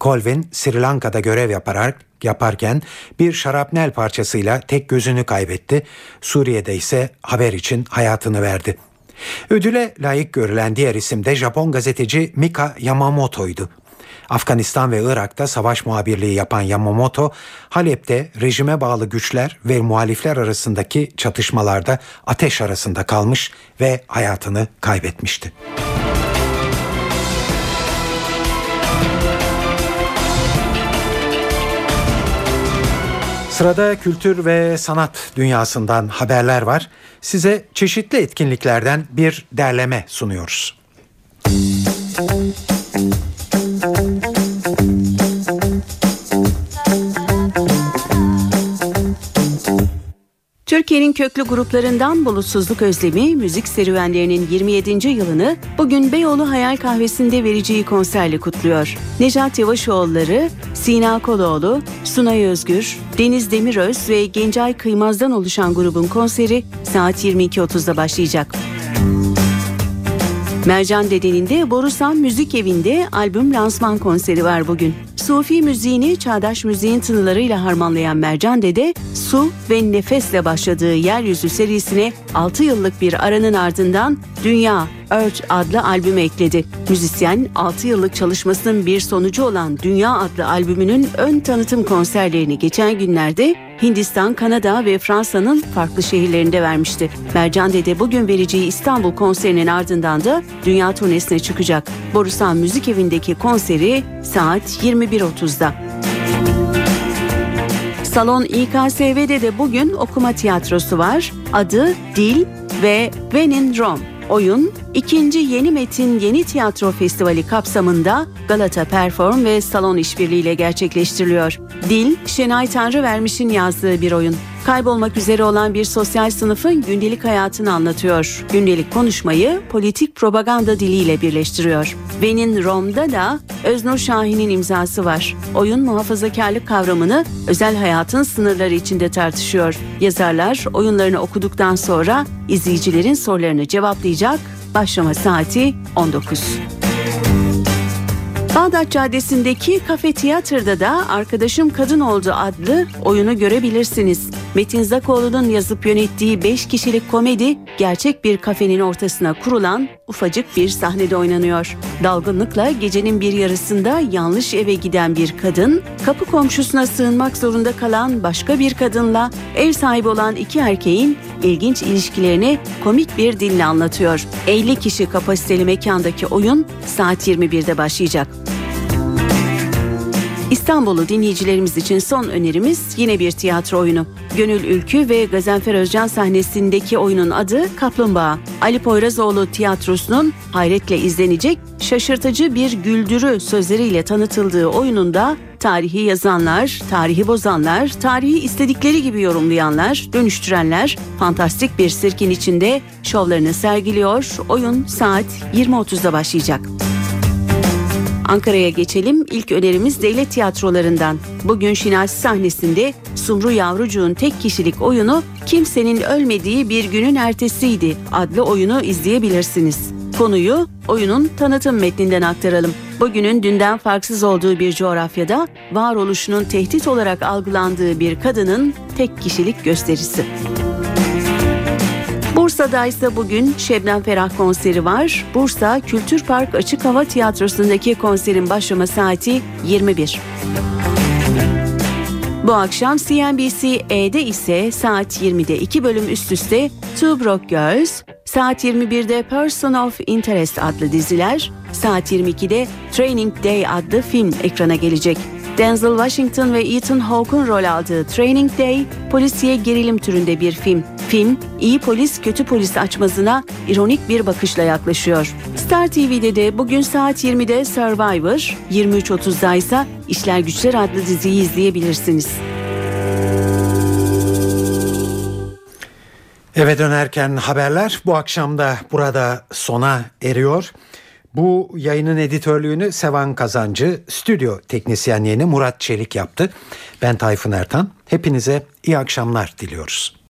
A: Colvin Sri Lanka'da görev yaparak yaparken bir şarapnel parçasıyla tek gözünü kaybetti. Suriye'de ise haber için hayatını verdi. Ödüle layık görülen diğer isim de Japon gazeteci Mika Yamamoto'ydu. Afganistan ve Irak'ta savaş muhabirliği yapan Yamamoto, Halep'te rejime bağlı güçler ve muhalifler arasındaki çatışmalarda ateş arasında kalmış ve hayatını kaybetmişti. Sırada kültür ve sanat dünyasından haberler var. Size çeşitli etkinliklerden bir derleme sunuyoruz. Müzik
Q: Türkiye'nin köklü gruplarından Bulutsuzluk Özlemi müzik serüvenlerinin 27. yılını bugün Beyoğlu Hayal Kahvesi'nde vereceği konserle kutluyor. Necat Yavaşoğulları, Sina Koloğlu, Sunay Özgür, Deniz Demiröz ve Gencay Kıymaz'dan oluşan grubun konseri saat 22.30'da başlayacak. Mercan Dede'nin de Borusan Müzik Evi'nde albüm lansman konseri var bugün. Sufi müziğini çağdaş müziğin tınılarıyla harmanlayan Mercan Dede, Su ve Nefes'le başladığı Yeryüzü serisine 6 yıllık bir aranın ardından Dünya Earth adlı albümü ekledi. Müzisyen 6 yıllık çalışmasının bir sonucu olan Dünya adlı albümünün ön tanıtım konserlerini geçen günlerde Hindistan, Kanada ve Fransa'nın farklı şehirlerinde vermişti. Mercan Dede bugün vereceği İstanbul konserinin ardından da dünya turnesine çıkacak. Borusan Müzik Evi'ndeki konseri saat 21.30'da. Salon İKSV'de de bugün okuma tiyatrosu var. Adı Dil ve When in Rome. Oyun, ikinci Yeni Metin Yeni Tiyatro Festivali kapsamında Galata Perform ve Salon işbirliğiyle gerçekleştiriliyor. Dil, Şenay Tanrıvermiş'in yazdığı bir oyun. Kaybolmak üzere olan bir sosyal sınıfın gündelik hayatını anlatıyor. Gündelik konuşmayı politik propaganda diliyle birleştiriyor. Venin Rom'da da Öznur Şahin'in imzası var. Oyun muhafazakarlık kavramını özel hayatın sınırları içinde tartışıyor. Yazarlar oyunlarını okuduktan sonra izleyicilerin sorularını cevaplayacak. Başlama saati 19. Bağdat Caddesi'ndeki Kafe Tiyatro'da da Arkadaşım Kadın Oldu adlı oyunu görebilirsiniz. Metin Zakoğlu'nun yazıp yönettiği 5 kişilik komedi gerçek bir kafenin ortasına kurulan ufacık bir sahnede oynanıyor. Dalgınlıkla gecenin bir yarısında yanlış eve giden bir kadın, kapı komşusuna sığınmak zorunda kalan başka bir kadınla ev sahibi olan iki erkeğin ilginç ilişkilerini komik bir dille anlatıyor. 50 kişi kapasiteli mekandaki oyun saat 21'de başlayacak. İstanbul'u dinleyicilerimiz için son önerimiz yine bir tiyatro oyunu. Gönül Ülkü ve Gazanfer Özcan sahnesindeki oyunun adı Kaplumbağa. Ali Poyrazoğlu tiyatrosunun hayretle izlenecek şaşırtıcı bir güldürü sözleriyle tanıtıldığı oyununda tarihi yazanlar, tarihi bozanlar, tarihi istedikleri gibi yorumlayanlar, dönüştürenler fantastik bir sirkin içinde şovlarını sergiliyor. Oyun saat 20.30'da başlayacak. Ankara'ya geçelim. İlk önerimiz devlet tiyatrolarından. Bugün Şinasi sahnesinde Sumru Yavrucuğun tek kişilik oyunu Kimsenin Ölmediği Bir Günün Ertesiydi adlı oyunu izleyebilirsiniz. Konuyu oyunun tanıtım metninden aktaralım. Bugünün dünden farksız olduğu bir coğrafyada varoluşunun tehdit olarak algılandığı bir kadının tek kişilik gösterisi. Bursa'da ise bugün Şebnem Ferah konseri var. Bursa Kültür Park Açık Hava Tiyatrosu'ndaki konserin başlama saati 21. Bu akşam CNBC-E'de ise saat 20'de iki bölüm üst üste Two Broke Girls, saat 21'de Person of Interest adlı diziler, saat 22'de Training Day adlı film ekrana gelecek. Denzel Washington ve Ethan Hawke'un rol aldığı Training Day, polisiye gerilim türünde bir film. Film, iyi polis kötü polis açmazına ironik bir bakışla yaklaşıyor. Star TV'de de bugün saat 20'de Survivor, 23.30'da ise İşler Güçler adlı diziyi izleyebilirsiniz.
A: Eve dönerken haberler bu akşam da burada sona eriyor. Bu yayının editörlüğünü Sevan Kazancı, stüdyo teknisyenliğini Murat Çelik yaptı. Ben Tayfun Ertan. Hepinize iyi akşamlar diliyoruz.